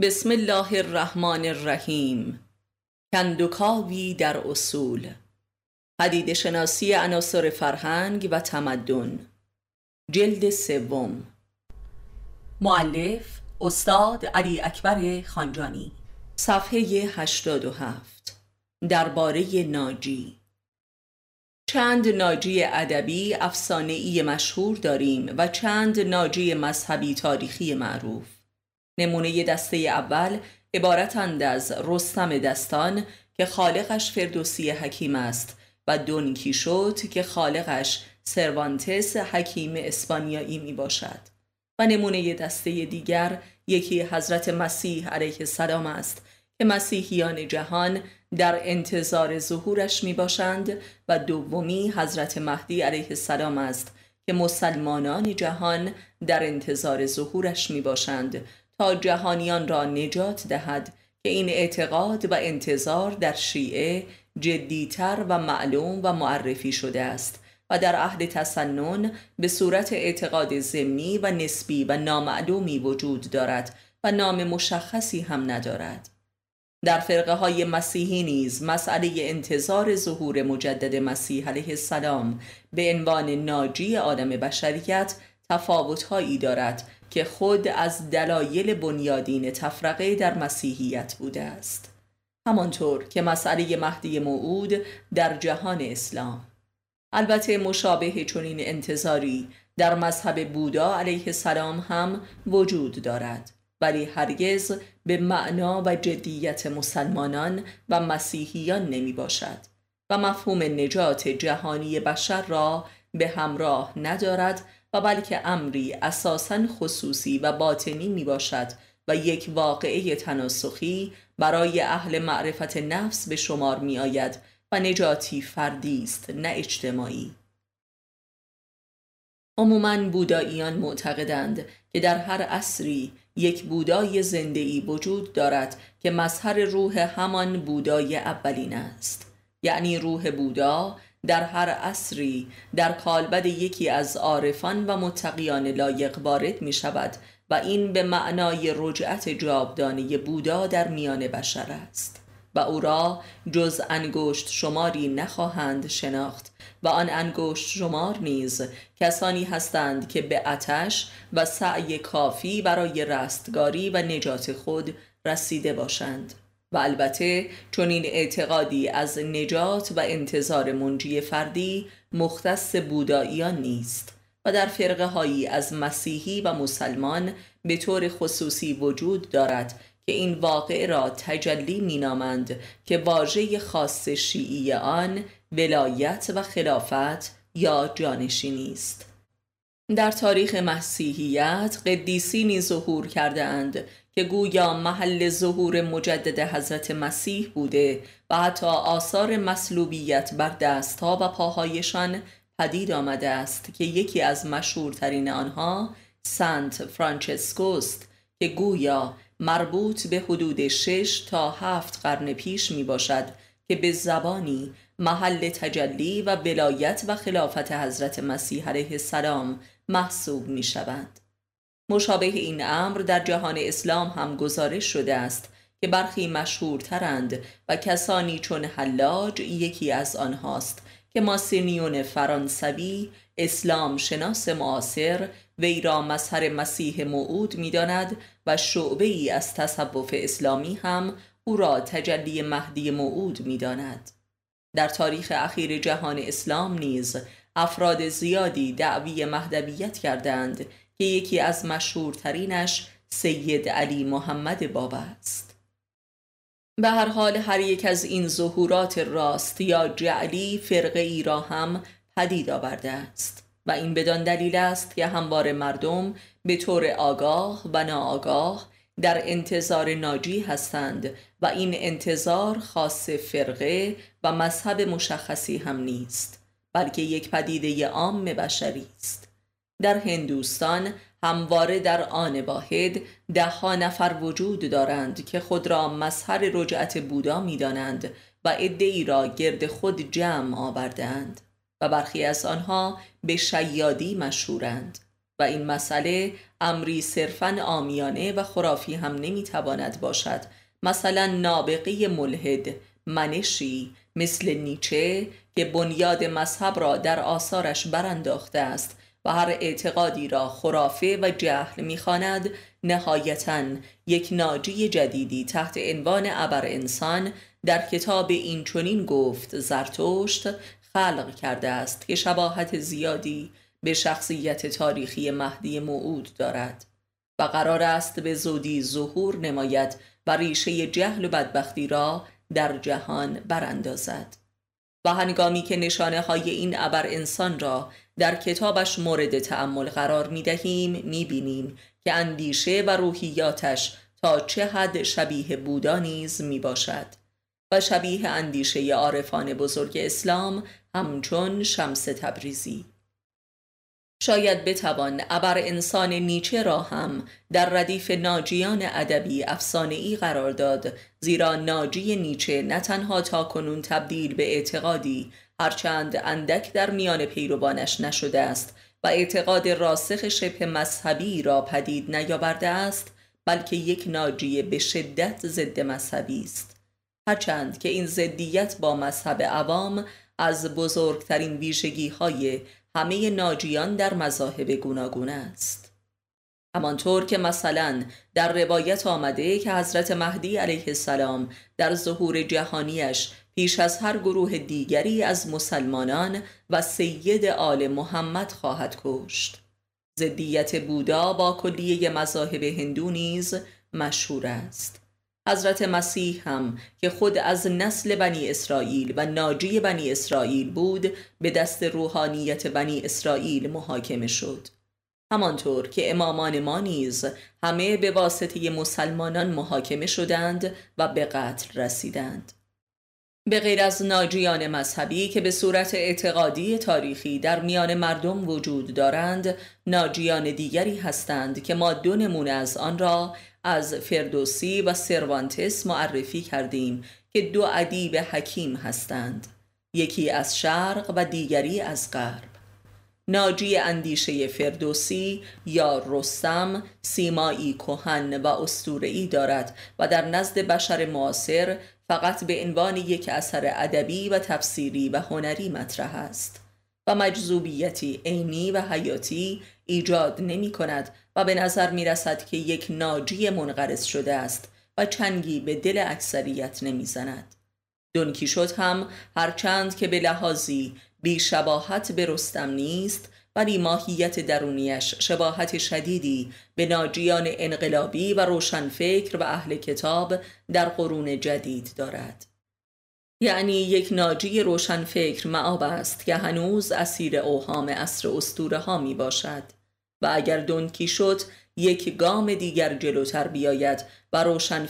بسم الله الرحمن الرحیم کندوکاوی در اصول پدید شناسی عناصر فرهنگ و تمدن. جلد سوم. معلف استاد علی اکبر خانجانی. صفحه 87 درباره ناجی. چند ناجی ادبی افسانه‌ای مشهور داریم و چند ناجی مذهبی تاریخی معروف. نمونه دسته اول عبارتند از رستم دستان که خالقش فردوسی حکیم است و دون کیشوت که خالقش سروانتس حکیم اسپانیایی می باشد. و نمونه دسته دیگر یکی حضرت مسیح علیه السلام است که مسیحیان جهان در انتظار ظهورش می باشند و دومی حضرت مهدی علیه السلام است که مسلمانان جهان در انتظار ظهورش می باشند جهانیان را نجات دهد که این اعتقاد و انتظار در شیعه جدیتر و معلوم و معرفی شده است و در اهل تسنن به صورت اعتقاد ضمنی و نسبی و نامعلومی وجود دارد و نام مشخصی هم ندارد. در فرقه های مسیحی نیز مسئله انتظار ظهور مجدد مسیح علیه السلام به عنوان ناجی عالم بشریت تفاوتهایی دارد که خود از دلایل بنیادین تفرقه در مسیحیت بوده است. همانطور که مسئله مهدی موعود در جهان اسلام. البته مشابه چنین انتظاری در مذهب بودا علیه السلام هم وجود دارد ولی هرگز به معنا و جدیت مسلمانان و مسیحیان نمی باشد و مفهوم نجات جهانی بشر را به همراه ندارد و بلکه امری اساسا خصوصی و باطنی می باشد و یک واقعه تناسخی برای اهل معرفت نفس به شمار می آید و نجاتی فردی است نه اجتماعی. عموما بوداییان معتقدند که در هر عصری یک بودای زندهی وجود دارد که مظهر روح همان بودای اولین است. یعنی روح بودا در هر عصری در کالبد یکی از عارفان و متقیان لایق وارد می شود و این به معنای رجعت جاودانه بودا در میان بشر است. و او را جز انگشت شماری نخواهند شناخت و آن انگشت شمار نیز کسانی هستند که به اتش و سعی کافی برای رستگاری و نجات خود رسیده باشند. و البته این اعتقادی از نجات و انتظار منجی فردی مختص بوداییان نیست و در فرقه هایی از مسیحی و مسلمان به طور خصوصی وجود دارد که این واقع را تجلی مینامند که واژه خاص شیعی آن ولایت و خلافت یا جانشینی است. در تاریخ مسیحیت قدیسینی ظهور کرده اند که گویا محل ظهور مجدد حضرت مسیح بوده و حتی آثار مصلوبیت بر دستها و پاهایشان پدید آمده است که یکی از مشهورترین آنها سنت فرانچسکوست که گویا مربوط به حدود شش تا هفت قرن پیش می باشد که به زبانی محل تجلی و بلایت و خلافت حضرت مسیح علیه السلام محسوب می شود. مشابه این امر در جهان اسلام هم گزارش شده است که برخی مشهورترند و کسانی چون حلاج یکی از آنهاست که ماسینیون فرانسوی اسلام شناس معاصر وی را مظهر مسیح موعود می‌داند و شعبه ای از تصوف اسلامی هم او را تجلی مهدی موعود می‌داند. در تاریخ اخیر جهان اسلام نیز افراد زیادی دعوی مهدویت کردند که یکی از مشهورترینش سید علی محمد بابا است. به هر حال هر یک از این ظهورات راست یا جعلی فرقه ای را هم پدید آورده است و این بدان دلیل است که هموار مردم به طور آگاه و ناآگاه در انتظار ناجی هستند و این انتظار خاص فرقه و مذهب مشخصی هم نیست بلکه یک پدیده عام بشری است. در هندوستان همواره در آن واحد ده نفر وجود دارند که خود را مظهر رجعت بودا می دانند و ادعی را گرد خود جمع آوردند و برخی از آنها به شیادی مشهورند و این مسئله امری صرفا آمیانه و خرافی هم نمی‌تواند باشد. مثلا نابغه ملحد منشی مثل نیچه که بنیاد مذهب را در آثارش برانداخته است و هر اعتقادی را خرافه و جهل می‌خواند نهایتا یک ناجی جدیدی تحت عنوان ابر انسان در کتاب این چونین گفت زرتشت خلق کرده است که شباهت زیادی به شخصیت تاریخی مهدی موعود دارد و قرار است به زودی ظهور نماید و ریشه جهل و بدبختی را در جهان براندازد. و هنگامی که نشانه های این ابر انسان را در کتابش مورد تعمل قرار می دهیم می بینیم که اندیشه و روحیاتش تا چه حد شبیه بودا نیز می باشد و شبیه اندیشه عارفان بزرگ اسلام همچون شمس تبریزی. شاید بتوان ابر انسان نیچه را هم در ردیف ناجیان ادبی ای قرار داد زیرا ناجی نیچه نه تنها تا کنون تبدیل به اعتقادی هرچند اندک در میان پیروانش نشده است و اعتقاد راسخ شبه مذهبی را پدید نیاورده است بلکه یک ناجی به شدت ضد مذهبی است. هرچند که این ضدیت با مذهب عوام از بزرگترین ویژگی های همه ناجیان در مذاهب گوناگون است. همانطور که مثلا در روایت آمده که حضرت مهدی علیه السلام در ظهور جهانیش پیش از هر گروه دیگری از مسلمانان و سید آل محمد خواهد کشت. زدیت بودا با کلیه مذاهب هندو نیز مشهور است. حضرت مسیح هم که خود از نسل بنی اسرائیل و ناجی بنی اسرائیل بود به دست روحانیت بنی اسرائیل محاکمه شد. همانطور که امامان ما نیز همه به واسطه مسلمانان محاکمه شدند و به قتل رسیدند. به غیر از ناجیان مذهبی که به صورت اعتقادی تاریخی در میان مردم وجود دارند ناجیان دیگری هستند که ما دو نمونه از آن را از فردوسی و سروانتس معرفی کردیم که دو ادیب حکیم هستند. یکی از شرق و دیگری از غرب. ناجی اندیشه فردوسی یا رستم سیمایی کهن و استورعی دارد و در نزد بشر معاصر فقط به عنوان یک اثر ادبی و تفسیری و هنری مطرح است و مجذوبیتی عینی و حیاتی ایجاد نمی کند و به نظر می رسد که یک ناجی منقرض شده است و چنگی به دل اکثریت نمی زند. دونکیشوت هم هرچند که به لحاظی بیشباهت به رستم نیست ولی ماهیت درونیش شباهت شدیدی به ناجیان انقلابی و روشنفکر و اهل کتاب در قرون جدید دارد. یعنی یک ناجی روشنفکر معاب است که هنوز اسیر اوهام اصر استوره ها می باشد و اگر دونکی شد یک گام دیگر جلوتر بیاید و روشن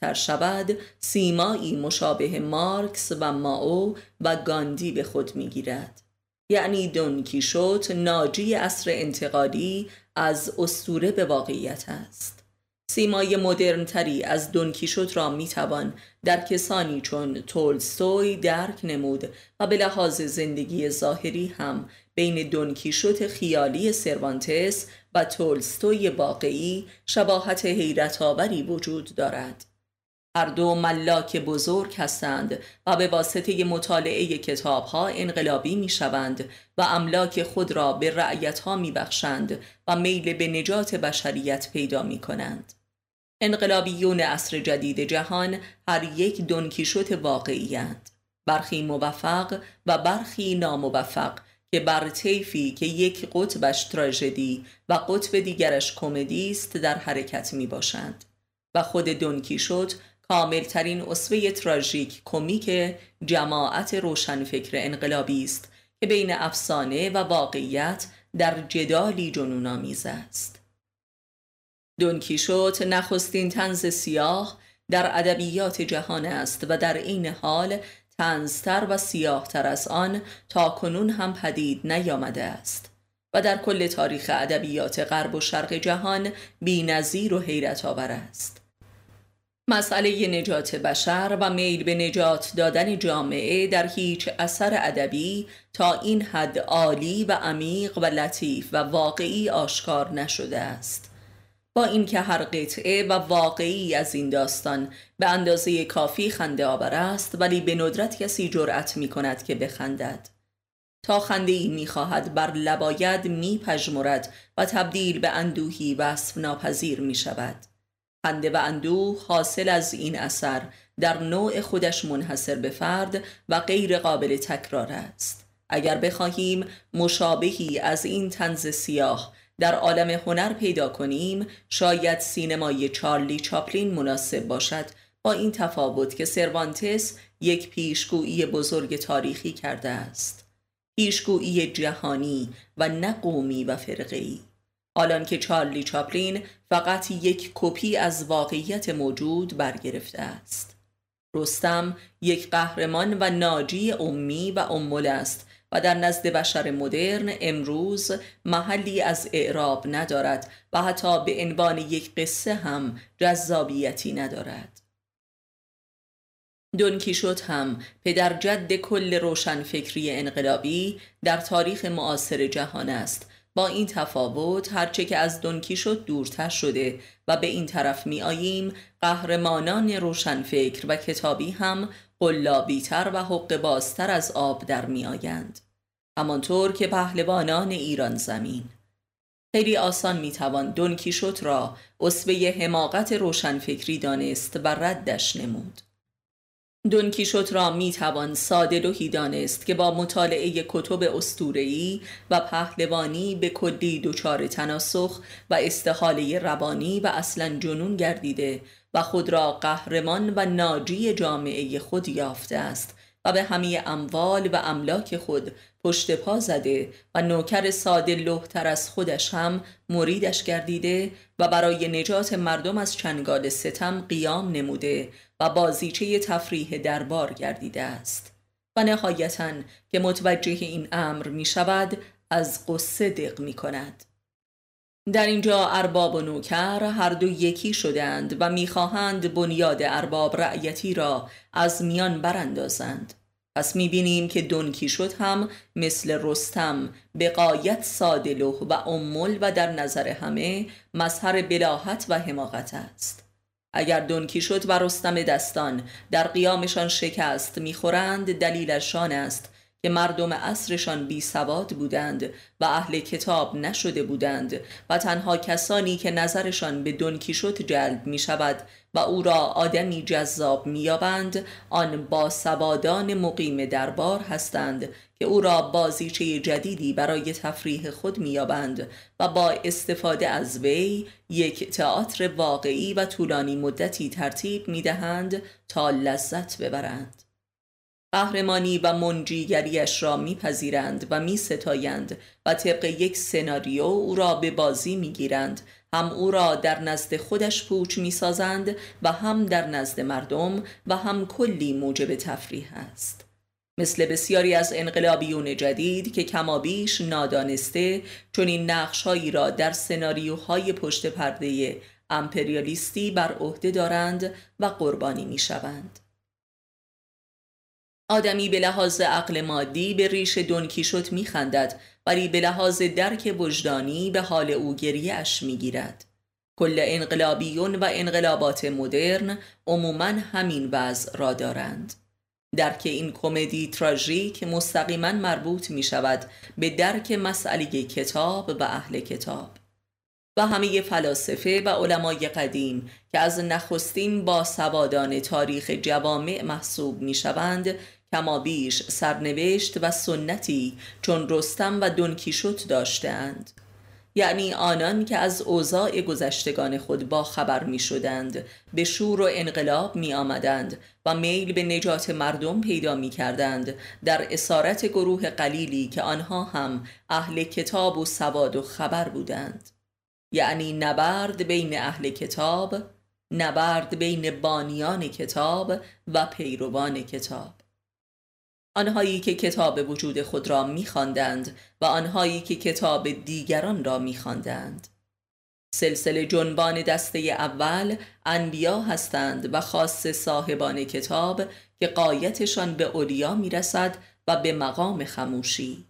تر شود سیمایی مشابه مارکس و ماو و گاندی به خود می‌گیرد. یعنی دونکیشوت ناجی اصر انتقادی از استوره به واقعیت است. سیمای مدرن تری از دونکیشوت را می‌توان در کسانی چون تولستوی درک نمود و به لحاظ زندگی ظاهری هم بین دونکیشوت خیالی سروانتس و تولستوی واقعی شباهت حیرت آوری وجود دارد هر دو ملاک بزرگ هستند و به واسطه مطالعه کتاب ها انقلابی می شوند و املاک خود را به رعیت ها می بخشند و میل به نجات بشریت پیدا می کنند. انقلابیون عصر جدید جهان هر یک دونکیشوت واقعی هند. برخی موفق و برخی ناموفق که بر طیفی که یک قطبش تراژدی و قطب دیگرش کمدی است در حرکت می باشند و دونکی دونکیشوت کاملترین اصوه تراژیک کمیک جماعت روشنفکر انقلابی است که بین افسانه و واقعیت در جدالی جنونآمیز است دونکیشوت نخستین تنز سیاه در ادبیات جهان است و در این حال تنزتر و سیاهتر از آن تا کنون هم پدید نیامده است و در کل تاریخ ادبیات غرب و شرق جهان بی نظیر و حیرت آور است. مسئله نجات بشر و میل به نجات دادن جامعه در هیچ اثر ادبی تا این حد عالی و عمیق و لطیف و واقعی آشکار نشده است. با اینکه هر قطعه و واقعی از این داستان به اندازه کافی خنده آور است ولی به ندرت کسی جرأت می کند که بخندد. تا خنده ای می خواهد بر لباید می پجمرد و تبدیل به اندوهی وصف ناپذیر می شود خنده و اندوه حاصل از این اثر در نوع خودش منحصر به فرد و غیر قابل تکرار است. اگر بخواهیم مشابهی از این تنز سیاه در عالم هنر پیدا کنیم شاید سینمای چارلی چاپلین مناسب باشد با این تفاوت که سروانتس یک پیشگویی بزرگ تاریخی کرده است. پیشگویی جهانی و نه قومی و فرقه‌ای. حالان که چارلی چاپلین فقط یک کپی از واقعیت موجود برگرفته است. رستم یک قهرمان و ناجی امی و امول است و در نزد بشر مدرن امروز محلی از اعراب ندارد و حتی به عنوان یک قصه هم جذابیتی ندارد. دونکیشوت هم پدر جد کل روشنفکری انقلابی در تاریخ معاصر جهان است با این تفاوت هرچه که از دونکیشوت دورتر شده و به این طرف می آییم قهرمانان روشنفکر و کتابی هم قلابیتر و حق بازتر از آب در می آیند. همانطور که پهلوانان ایران زمین خیلی آسان می توان دونکیشوت را اصوه حماقت روشنفکری دانست و ردش نمود. دونکیشوت را می توان ساده لوحی دانست که با مطالعه کتب استورهی و پهلوانی به کلی دچار تناسخ و استحاله روانی و اصلا جنون گردیده و خود را قهرمان و ناجی جامعه خود یافته است. و به همه اموال و املاک خود پشت پا زده و نوکر ساده لوحتر از خودش هم مریدش گردیده و برای نجات مردم از چنگال ستم قیام نموده و بازیچه تفریح دربار گردیده است. و نهایتا که متوجه این امر می شود از قصه دق می کند در اینجا ارباب و نوکر هر دو یکی شدند و می‌خواهند بنیاد ارباب رعیتی را از میان براندازند. پس می‌بینیم که دونکیشوت هم مثل رستم به قایت سادلوه و امول و در نظر همه مظهر بلاحت و حماقت است. اگر دونکیشوت و رستم دستان در قیامشان شکست می‌خورند دلیلشان است که مردم عصرشان بی سواد بودند و اهل کتاب نشده بودند و تنها کسانی که نظرشان به دونکیشوت جلب می شود و او را آدمی جذاب میابند آن با سوادان مقیم دربار هستند که او را بازیچه جدیدی برای تفریح خود میابند و با استفاده از وی یک تئاتر واقعی و طولانی مدتی ترتیب می‌دهند تا لذت ببرند. قهرمانی و منجیگریش را میپذیرند و میستایند و طبق یک سناریو او را به بازی می‌گیرند هم او را در نزد خودش پوچ می‌سازند و هم در نزد مردم و هم کلی موجب تفریح است مثل بسیاری از انقلابیون جدید که کمابیش نادانسته چون این نقشهایی را در سناریوهای پشت پرده امپریالیستی بر عهده دارند و قربانی می‌شوند. آدمی به لحاظ عقل مادی به ریش دونکیشوت میخندد ولی به لحاظ درک وجدانی به حال او گریهش می‌گیرد. کل انقلابیون و انقلابات مدرن عموما همین وضع را دارند. درک این کمدی تراژیک مستقیما مربوط می شود به درک مسئله کتاب و اهل کتاب. و همه فلاسفه و علمای قدیم که از نخستین با سوادان تاریخ جوامع محسوب می شوند کمابیش سرنوشت و سنتی چون رستم و دونکیشوت داشتند. یعنی آنان که از اوضاع گذشتگان خود با خبر می شدند به شور و انقلاب می آمدند و میل به نجات مردم پیدا می کردند در اسارت گروه قلیلی که آنها هم اهل کتاب و سواد و خبر بودند. یعنی نبرد بین اهل کتاب نبرد بین بانیان کتاب و پیروان کتاب. آنهایی که کتاب وجود خود را میخواندند و آنهایی که کتاب دیگران را میخواندند. سلسله جنبان دسته اول انبیا هستند و خاص صاحبان کتاب که قایتشان به اولیا می‌رسد و به مقام خموشی.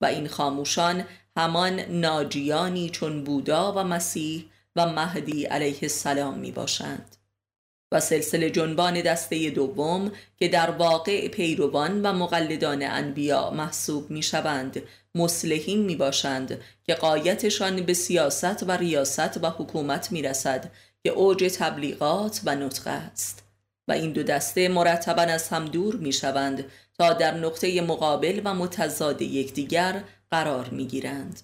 و این خاموشان همان ناجیانی چون بودا و مسیح و مهدی علیه السلام می باشند و سلسله جنبان دسته دوم که در واقع پیروان و مقلدان انبیا محسوب می شوند مسلحین می باشند که قایتشان به سیاست و ریاست و حکومت می رسد که اوج تبلیغات و نطق است. و این دو دسته مرتبا از هم دور می شوند تا در نقطه مقابل و متضاد یکدیگر قرار می گیرند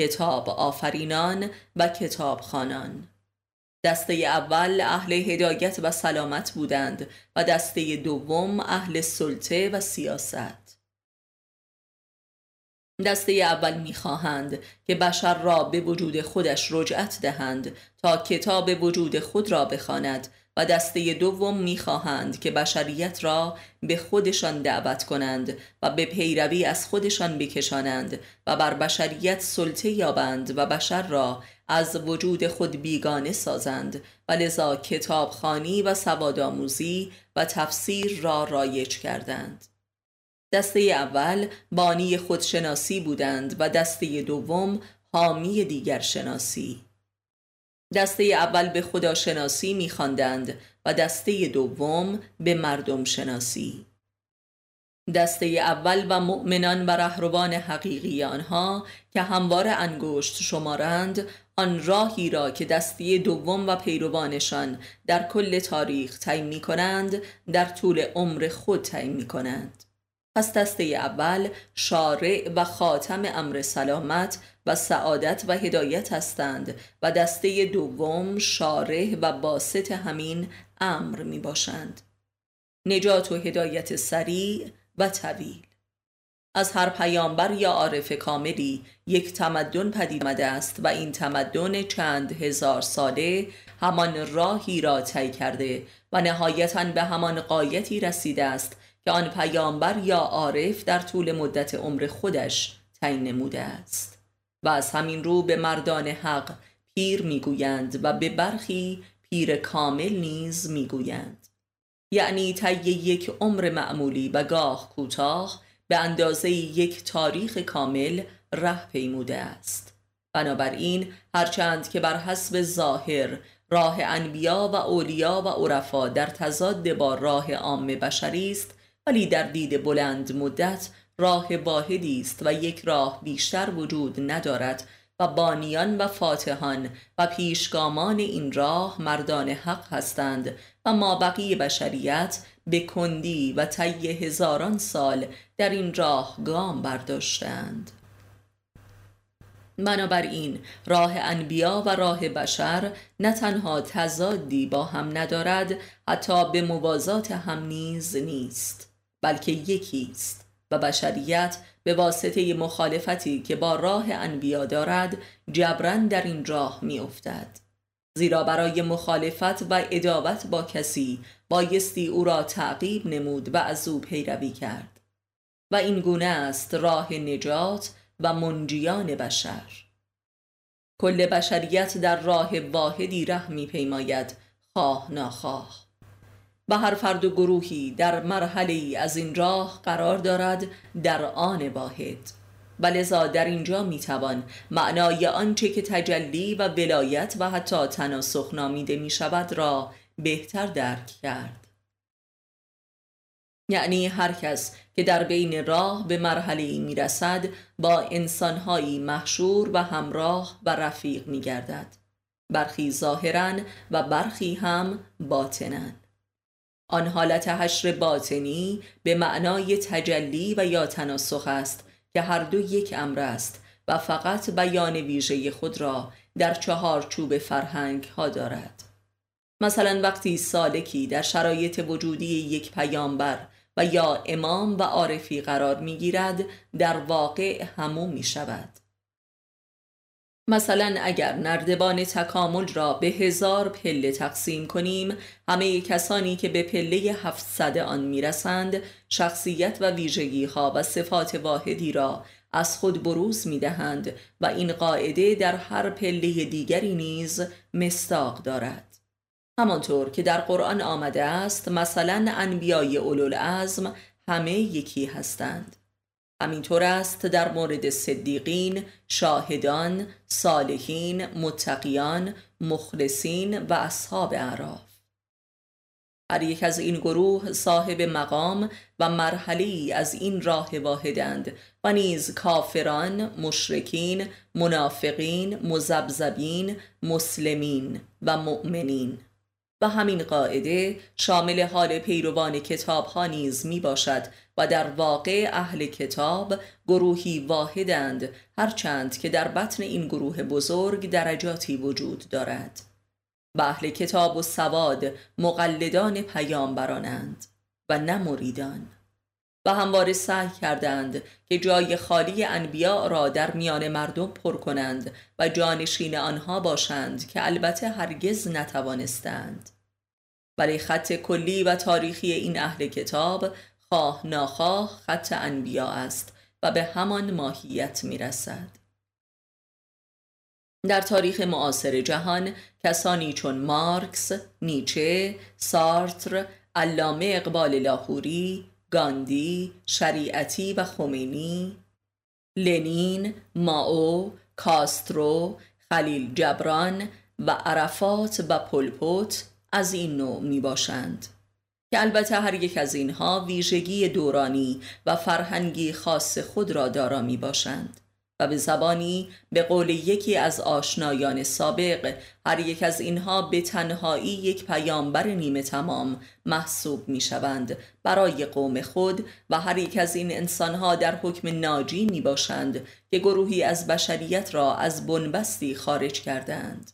کتاب آفرینان و کتاب خانان دسته اول اهل هدایت و سلامت بودند و دسته دوم اهل سلطه و سیاست. دسته اول می‌خواهند که بشر را به وجود خودش رجعت دهند تا کتاب وجود خود را بخواند دسته دوم می‌خواهند که بشریت را به خودشان دعوت کنند و به پیروی از خودشان بکشانند و بر بشریت سلطه یابند و بشر را از وجود خود بیگانه سازند. و لذا کتابخانی و سوادآموزی و تفسیر را رایج کردند. دسته اول بانی خودشناسی بودند و دسته دوم حامی دیگر شناسی. دسته اول به خداشناسی میخواندند و دسته دوم به مردم شناسی دسته اول و مؤمنان و رهروان حقیقی آنها که هموار انگشت شمارند آن راهی را که دسته دوم و پیروانشان در کل تاریخ تعیین می کنند در طول عمر خود تعیین می کنند پس دسته اول شارع و خاتم امر سلامت و سعادت و هدایت هستند و دسته دوم شارع و باسط همین امر می باشند. نجات و هدایت سریع و طویل. از هر پیامبر یا عارف کاملی یک تمدن پدید آمده است و این تمدن چند هزار ساله همان راهی را طی کرده و نهایتا به همان قایتی رسیده است که آن پیامبر یا عارف در طول مدت عمر خودش تعیین نموده است. و از همین رو به مردان حق پیر می‌گویند و به برخی پیر کامل نیز می‌گویند. یعنی طی یک عمر معمولی و گاه کوتاه به اندازه یک تاریخ کامل ره پیموده است. بنابراین هرچند که بر حسب ظاهر راه انبیا و اولیا و عرفا در تضاد با راه عام بشری است ولی در دید بلند مدت راه واحدی است و یک راه بیشتر وجود ندارد و بانیان و فاتحان و پیشگامان این راه مردان حق هستند و ما بقیه بشریت به کندی و طی هزاران سال در این راه گام برداشتند بنابراین راه انبیا و راه بشر نه تنها تضادی با هم ندارد حتی به موازات هم نیز نیست. بلکه یکی است و بشریت به واسطه مخالفتی که با راه انبیا دارد جبران در این راه می افتد. زیرا برای مخالفت و ادابت با کسی بایستی او را تعقیب نمود و از او پیروی کرد. و این گونه است راه نجات و منجیان بشر. کل بشریت در راه واحدی ره می پیماید خواه ناخواه. و هر فرد و گروهی در مرحله از این راه قرار دارد در آن واحد. و لذا در اینجا می‌توان معنای آنچه که تجلی و ولایت و حتی تناسخ نامیده می شود را بهتر درک کرد. یعنی هر کس که در بین راه به مرحله می رسد با انسانهایی محشور و همراه و رفیق می گردد برخی ظاهرا و برخی هم باطنا. آن حالت حشر باطنی به معنای تجلی و یا تناسخ است که هر دو یک امر است و فقط بیان ویژه خود را در چهار چوب فرهنگ ها دارد. مثلا وقتی سالکی در شرایط وجودی یک پیامبر و یا امام و عارفی قرار می گیرد در واقع همو می شود مثلا اگر نردبان تکامل را به هزار پله تقسیم کنیم همه کسانی که به پله هفتصد آن می‌رسند شخصیت و ویژگی ها و صفات واحدی را از خود بروز می دهند و این قاعده در هر پله دیگری نیز مستاق دارد. همانطور که در قرآن آمده است مثلا انبیای اولوالعزم همه یکی هستند. همینطور است در مورد صدیقین، شاهدان، صالحین، متقیان، مخلصین و اصحاب اعراف. هر یک از این گروه صاحب مقام و مرحله از این راه واحدند و نیز کافران، مشرکین، منافقین، مزبزبین، مسلمین و مؤمنین. و همین قاعده شامل حال پیروان کتاب ها نیز می باشد و در واقع اهل کتاب گروهی واحدند هرچند که در بطن این گروه بزرگ درجاتی وجود دارد. و اهل کتاب و سواد مقلدان پیامبرانند و نه مریدان. و همواره سعی کردند که جای خالی انبیاء را در میان مردم پر کنند و جانشین آنها باشند که البته هرگز نتوانستند ولی خط کلی و تاریخی این اهل کتاب خواه ناخواه خط انبیا است و به همان ماهیت می رسد. در تاریخ معاصر جهان کسانی چون مارکس، نیچه، سارتر، علامه اقبال لاهوری، گاندی، شریعتی و خمینی، لنین، ماو، کاسترو، خلیل جبران و عرفات و پلپوت از این نوع می باشند. که البته هر یک از اینها ویژگی دورانی و فرهنگی خاص خود را دارا می باشند و به زبانی به قول یکی از آشنایان سابق هر یک از اینها به تنهایی یک پیامبر نیمه تمام محسوب می شوند برای قوم خود و هر یک از این انسانها در حکم ناجی می باشند که گروهی از بشریت را از بنبستی خارج کردند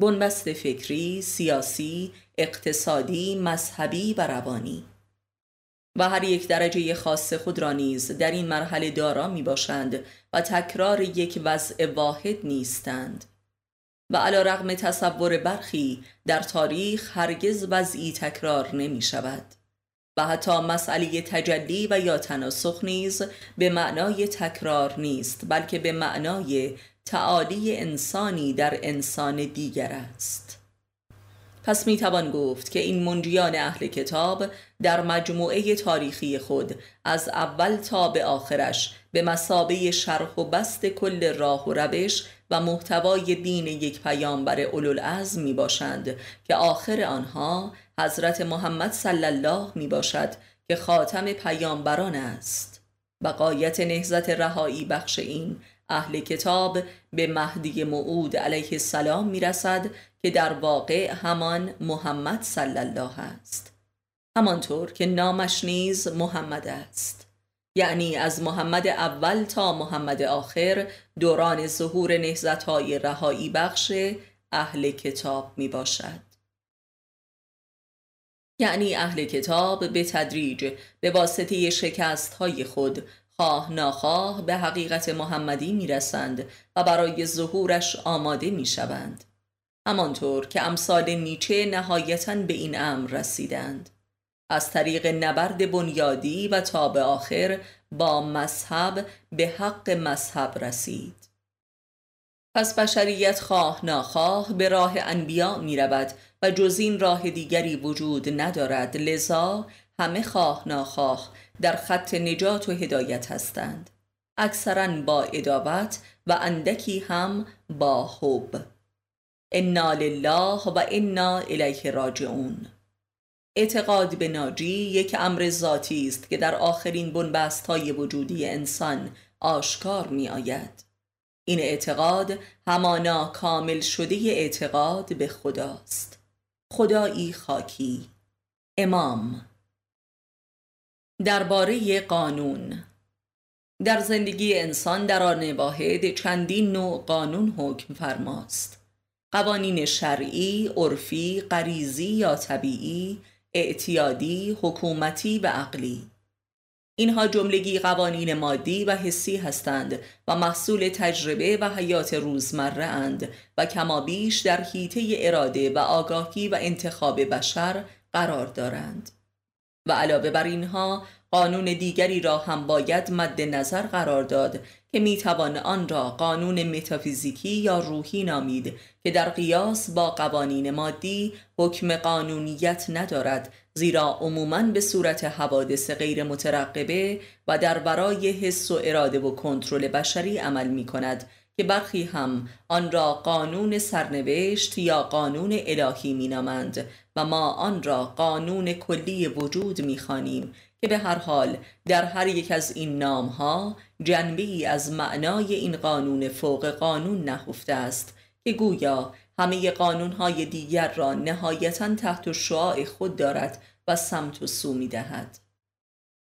بنبست فکری، سیاسی، اقتصادی، مذهبی و روانی و هر یک درجه خاص خود را نیز در این مرحله دارا می باشند و تکرار یک وضع واحد نیستند. و علا رغم تصور برخی در تاریخ هرگز وضعی تکرار نمی شود و حتی مسئله تجلی و یا تناسخ نیز به معنای تکرار نیست بلکه به معنای تعالی انسانی در انسان دیگر است. پس می توان گفت که این منجیان اهل کتاب در مجموعه تاریخی خود از اول تا به آخرش به مسابه شرح و بست کل راه و روش و محتوای دین یک پیامبر اولوالعزم می باشند که آخر آنها حضرت محمد صلی الله می باشد که خاتم پیامبران است. و قایت نهزت رهایی بخش این اهل کتاب به مهدی معود علیه السلام می رسد که در واقع همان محمد صلی الله است. همانطور که نامش نیز محمد است. یعنی از محمد اول تا محمد آخر دوران ظهور نهزت های رهایی بخش اهل کتاب می باشد یعنی اهل کتاب به تدریج به واسطه شکست های خود خواه ناخواه به حقیقت محمدی می‌رسند و برای ظهورش آماده می‌شوند. همانطور که امثال نیچه نهایتا به این امر رسیدند. از طریق نبرد بنیادی و تا به آخر با مذهب به حق مذهب رسید. پس بشریت خواه ناخواه به راه انبیا می رود و جز این راه دیگری وجود ندارد لذا همه خواه ناخواه در خط نجات و هدایت هستند. اکثرا با ادابت و اندکی هم با حب. انا لله و انا الیه راجعون اعتقاد به ناجی یک امر ذاتی است که در آخرین بنبست های وجودی انسان آشکار می آید این اعتقاد همانا کامل شده اعتقاد به خداست. خدایی خاکی. امام. درباره قانون. در زندگی انسان در آن واحد چندین نوع قانون حکم فرماست. قوانین شرعی، عرفی، غریزی یا طبیعی، اعتیادی، حکومتی و عقلی. اینها جملگی قوانین مادی و حسی هستند و محصول تجربه و حیات روزمره اند و کمابیش در حیطه اراده و آگاهی و انتخاب بشر قرار دارند. و علاوه بر اینها قانون دیگری را هم باید مد نظر قرار داد که می‌توان آن را قانون متافیزیکی یا روحی نامید که در قیاس با قوانین مادی حکم قانونیت ندارد زیرا عموما به صورت حوادث غیر مترقبه و در برای حس و اراده و کنترل بشری عمل می کند که برخی هم آن را قانون سرنوشت یا قانون الهی می نامند و ما آن را قانون کلی وجود می خانیم که به هر حال در هر یک از این نام ها جنبی از معنای این قانون فوق قانون نهفته است که گویا همه قانون های دیگر را نهایتا تحت شعاع خود دارد و سمت و سو می دهد.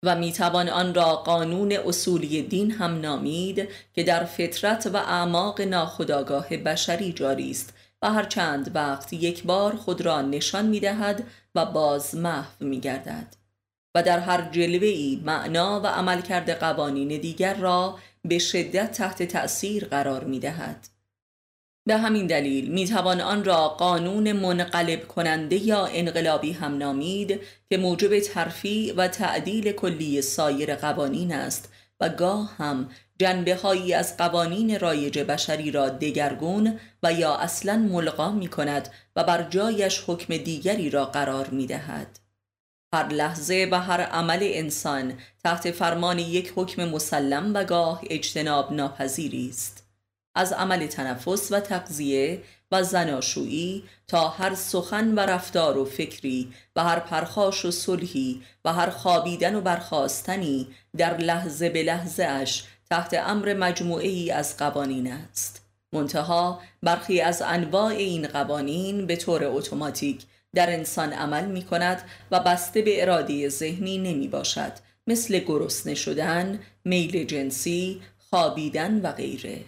و می توان آن را قانون اصولی دین هم نامید که در فطرت و اعماق ناخداگاه بشری جاری است و هر چند وقت یک بار خود را نشان می دهد و باز محو می گردد. و در هر جلوه ای معنا و عملکرد قوانین دیگر را به شدت تحت تأثیر قرار می دهد. به همین دلیل می توان آن را قانون منقلب کننده یا انقلابی هم نامید که موجب ترفیع و تعدیل کلی سایر قوانین است و گاه هم جنبه هایی از قوانین رایج بشری را دگرگون و یا اصلا ملغا می کند و بر جایش حکم دیگری را قرار می دهد. هر لحظه و هر عمل انسان تحت فرمان یک حکم مسلم و گاه اجتناب ناپذیری است. از عمل تنفس و تقضیه و زناشویی تا هر سخن و رفتار و فکری و هر پرخاش و صلحی و هر خوابیدن و برخواستنی در لحظه به لحظه اش تحت امر مجموعه ای از قوانین است. منتها برخی از انواع این قوانین به طور اتوماتیک در انسان عمل می کند و بسته به اراده ذهنی نمی باشد مثل گرسنه شدن، میل جنسی، خوابیدن و غیره.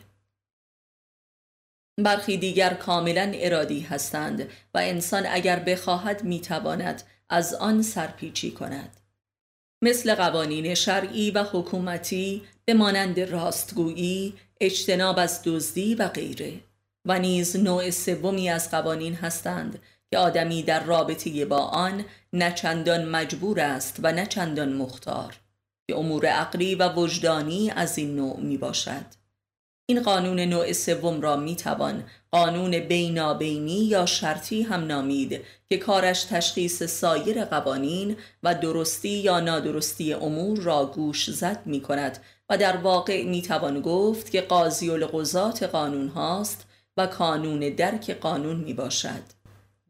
برخی دیگر کاملا ارادی هستند و انسان اگر بخواهد می‌تواند از آن سرپیچی کند. مثل قوانین شرعی و حکومتی به مانند راستگویی، اجتناب از دزدی و غیره. و نیز نوع سومی از قوانین هستند که آدمی در رابطه با آن نه چندان مجبور است و نه چندان مختار. که امور عقلی و وجدانی از این نوع می باشد این قانون نوع سوم را می توان قانون بینابینی یا شرطی هم نامید که کارش تشخیص سایر قوانین و درستی یا نادرستی امور را گوش زد می کند و در واقع می توان گفت که قاضی القضات قانون هاست و کانون درک قانون می باشد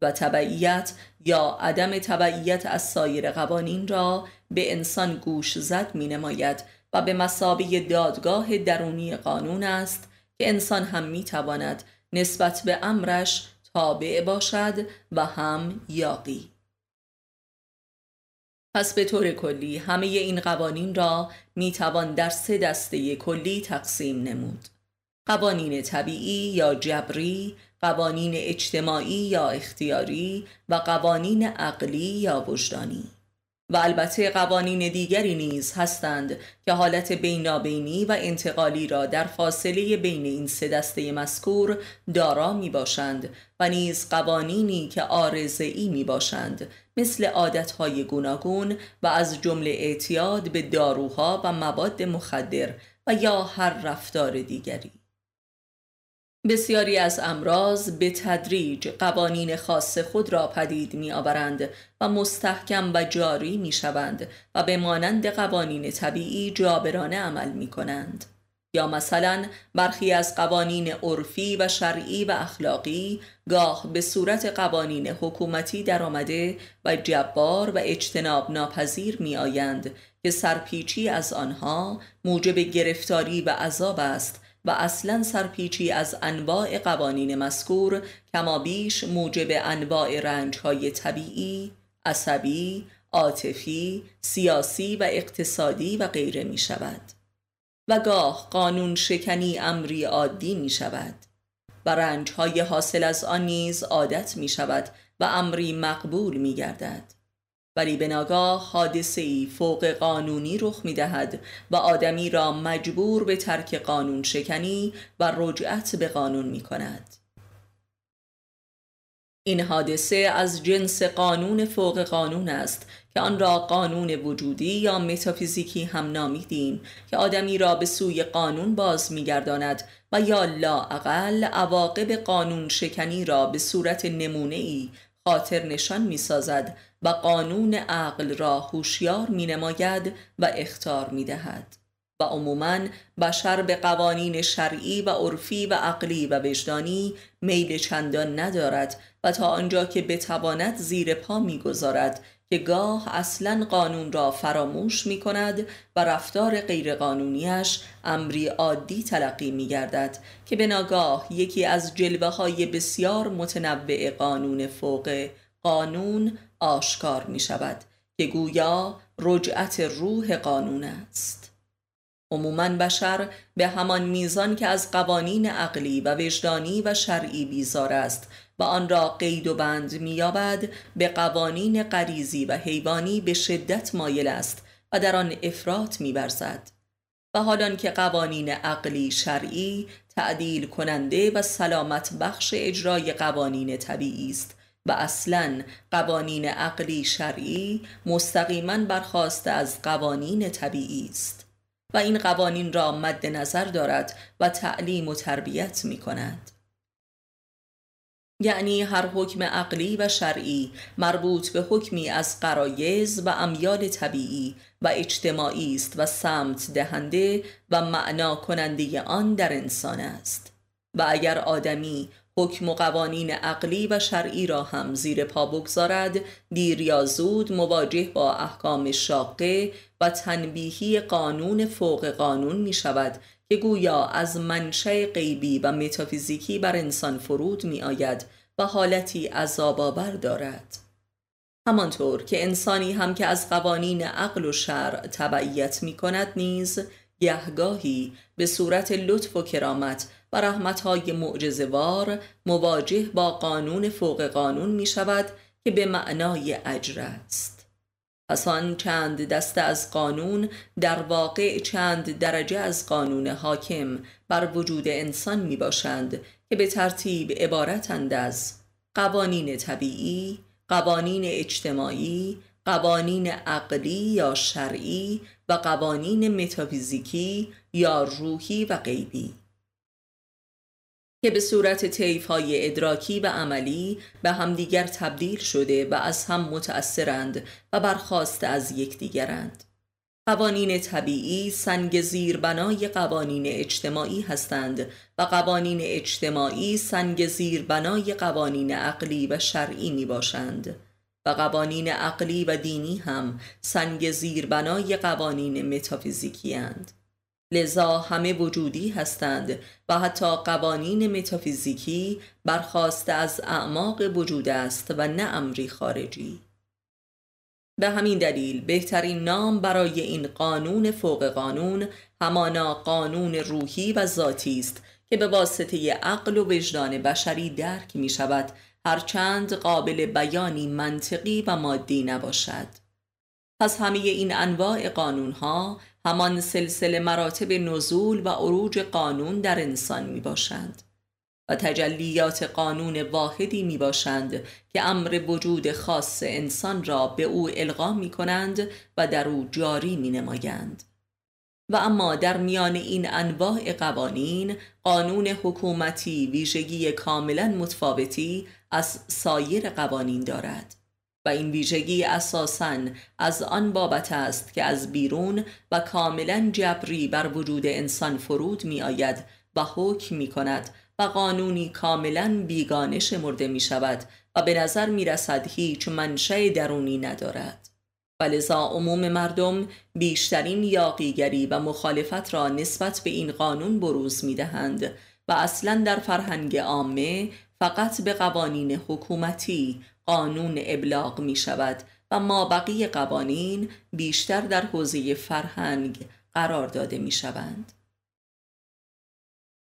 و تبعیت یا عدم تبعیت از سایر قوانین را به انسان گوش زد می نماید و به مسابه دادگاه درونی قانون است که انسان هم می تواند نسبت به امرش تابع باشد و هم یاقی. پس به طور کلی همه این قوانین را می توان در سه دسته کلی تقسیم نمود. قوانین طبیعی یا جبری قوانین اجتماعی یا اختیاری و قوانین عقلی یا وجدانی. و البته قوانین دیگری نیز هستند که حالت بینابینی و انتقالی را در فاصله بین این سه دسته مذکور دارا می باشند و نیز قوانینی که آرزعی می باشند مثل عادتهای گوناگون و از جمله اعتیاد به داروها و مواد مخدر و یا هر رفتار دیگری. بسیاری از امراض به تدریج قوانین خاص خود را پدید می آورند و مستحکم و جاری می شوند و به مانند قوانین طبیعی جابرانه عمل می کنند. یا مثلا برخی از قوانین عرفی و شرعی و اخلاقی گاه به صورت قوانین حکومتی درآمده و جبار و اجتناب ناپذیر می آیند که سرپیچی از آنها موجب گرفتاری و عذاب است و اصلا سرپیچی از انواع قوانین مذکور کما بیش موجب انواع رنج های طبیعی، عصبی، عاطفی، سیاسی و اقتصادی و غیره می شود و گاه قانون شکنی امری عادی می شود و رنج های حاصل از آن نیز عادت می شود و امری مقبول می گردد ولی به ناگاه حادثه ای فوق قانونی رخ می دهد و آدمی را مجبور به ترک قانون شکنی و رجعت به قانون می کند این حادثه از جنس قانون فوق قانون است که آن را قانون وجودی یا متافیزیکی هم نامیدیم که آدمی را به سوی قانون باز میگرداند و یا لااقل عواقب قانون شکنی را به صورت نمونه ای خاطر نشان می سازد و قانون عقل را هوشیار می نماید و اختار می دهد. و عموما بشر به قوانین شرعی و عرفی و عقلی و وجدانی میل چندان ندارد و تا آنجا که بتواند زیر پا می‌گذارد که گاه اصلا قانون را فراموش می کند و رفتار غیرقانونیش امری عادی تلقی می گردد که به ناگاه یکی از جلوه های بسیار متنوع قانون فوق قانون آشکار می شود که گویا رجعت روح قانون است. عموما بشر به همان میزان که از قوانین عقلی و وجدانی و شرعی بیزار است و آن را قید و بند مییابد به قوانین غریزی و حیوانی به شدت مایل است و در آن افراط میورزد. و حالان که قوانین عقلی شرعی تعدیل کننده و سلامت بخش اجرای قوانین طبیعی است و اصلا قوانین عقلی شرعی مستقیما برخواسته از قوانین طبیعی است و این قوانین را مد نظر دارد و تعلیم و تربیت می کند. یعنی هر حکم عقلی و شرعی مربوط به حکمی از قرایز و امیال طبیعی و اجتماعی است و سمت دهنده و معنا کننده آن در انسان است و اگر آدمی حکم و قوانین عقلی و شرعی را هم زیر پا بگذارد. دیر یا زود مواجه با احکام شاقه و تنبیهی قانون فوق قانون می شود که گویا از منشه غیبی و متافیزیکی بر انسان فرود می آید و حالتی عذاب دارد. همانطور که انسانی هم که از قوانین عقل و شرع تبعیت می کند نیز گهگاهی به صورت لطف و کرامت و رحمتهای معجزوار مواجه با قانون فوق قانون می شود که به معنای اجر است. پس آن چند دسته از قانون در واقع چند درجه از قانون حاکم بر وجود انسان می باشند که به ترتیب عبارتند از قوانین طبیعی، قوانین اجتماعی، قوانین عقلی یا شرعی و قوانین متافیزیکی یا روحی و غیبی. که به صورت طیف های ادراکی و عملی به همدیگر تبدیل شده و از هم متأثرند و برخواست از یکدیگرند. قوانین طبیعی سنگ زیربنای قوانین اجتماعی هستند و قوانین اجتماعی سنگ زیربنای قوانین عقلی و شرعی می باشند و قوانین عقلی و دینی هم سنگ زیربنای قوانین متافیزیکی هستند. لذا همه وجودی هستند و حتی قوانین متافیزیکی برخواسته از اعماق وجود است و نه امری خارجی. به همین دلیل بهترین نام برای این قانون فوق قانون همانا قانون روحی و ذاتی است که به واسطه عقل و وجدان بشری درک می شود هرچند قابل بیانی منطقی و مادی نباشد. پس همه این انواع قانون ها همان سلسله مراتب نزول و عروج قانون در انسان می باشند و تجلیات قانون واحدی می باشند که امر وجود خاص انسان را به او القا می کنند و در او جاری می نمایند. و اما در میان این انواع قوانین قانون حکومتی ویژگی کاملا متفاوتی از سایر قوانین دارد و این ویژگی اساساً از آن بابت است که از بیرون و کاملا جبری بر وجود انسان فرود می آید و حکم می کند و قانونی کاملا بیگانه شمرده می شود و به نظر می رسد هیچ منشه درونی ندارد. و لذا عموم مردم بیشترین یاقیگری و مخالفت را نسبت به این قانون بروز می دهند و اصلا در فرهنگ عامه فقط به قوانین حکومتی قانون ابلاغ می شود و ما بقیه قوانین بیشتر در حوزه فرهنگ قرار داده می شوند.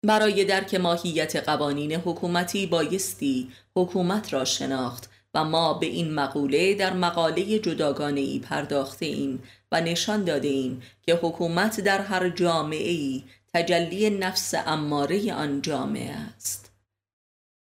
برای درک ماهیت قوانین حکومتی بایستی حکومت را شناخت و ما به این مقوله در مقاله جداگانه ای پرداخته ایم و نشان داده ایم که حکومت در هر جامعه ای تجلی نفس اماره آن جامعه است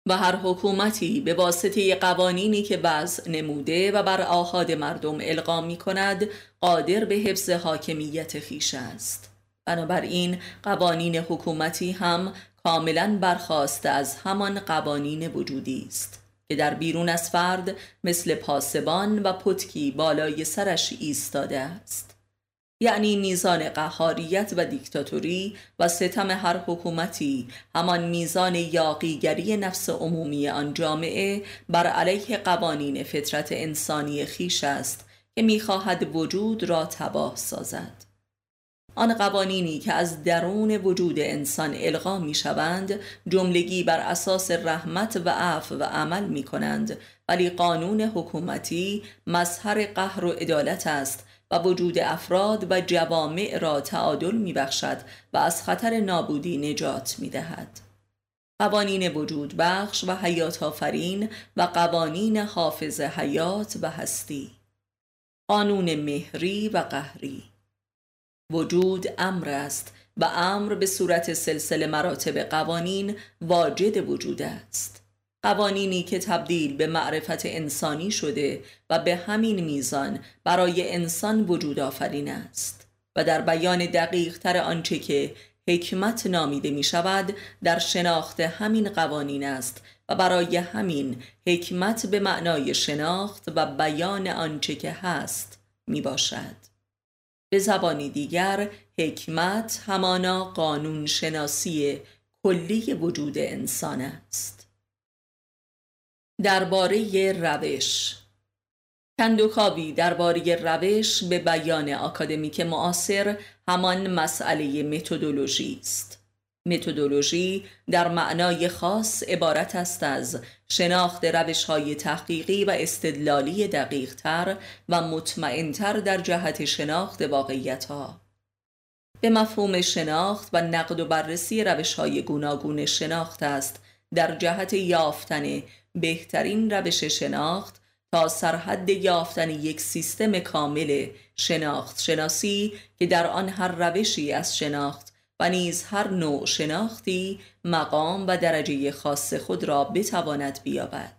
و هر حکومتی به واسطه قوانینی که وضع نموده و بر آهاد مردم القا می کند قادر به حفظ حاکمیت خیش است. بنابراین قوانین حکومتی هم کاملا برخواسته از همان قوانین وجودی است که در بیرون از فرد مثل پاسبان و پتکی بالای سرش ایستاده است. یعنی میزان قهاریت و دیکتاتوری و ستم هر حکومتی همان میزان یاقیگری نفس عمومی آن جامعه بر علیه قوانین فطرت انسانی خیش است که می‌خواهد وجود را تباه سازد. آن قوانینی که از درون وجود انسان القا می شوند جملگی بر اساس رحمت و عفو و عمل می کنند ولی قانون حکومتی مظهر قهر و عدالت است و وجود افراد و جوامع را تعادل می بخشد و از خطر نابودی نجات می دهد. قوانین وجود بخش و حیات آفرین و قوانین حافظ حیات و هستی. قانون مهری و قهری. وجود امر است و امر به صورت سلسله مراتب قوانین واجد وجود است. قوانینی که تبدیل به معرفت انسانی شده و به همین میزان برای انسان وجود آفرین است و در بیان دقیق تر آنچه که حکمت نامیده می شود در شناخت همین قوانین است و برای همین حکمت به معنای شناخت و بیان آنچه که هست می باشد به زبانی دیگر حکمت همانا قانون شناسی کلی وجود انسان است. درباره روش کندوکاوی درباره روش به بیان آکادمیک معاصر همان مسئله متدولوژی است متدولوژی در معنای خاص عبارت است از شناخت روش های تحقیقی و استدلالی دقیق تر و مطمئنتر در جهت شناخت واقعیت ها. به مفهوم شناخت و نقد و بررسی روش های گوناگون شناخت است در جهت یافتن بهترین روش شناخت تا سرحد یافتن یک سیستم کامل شناخت شناسی که در آن هر روشی از شناخت و نیز هر نوع شناختی مقام و درجه خاص خود را بتواند بیابد.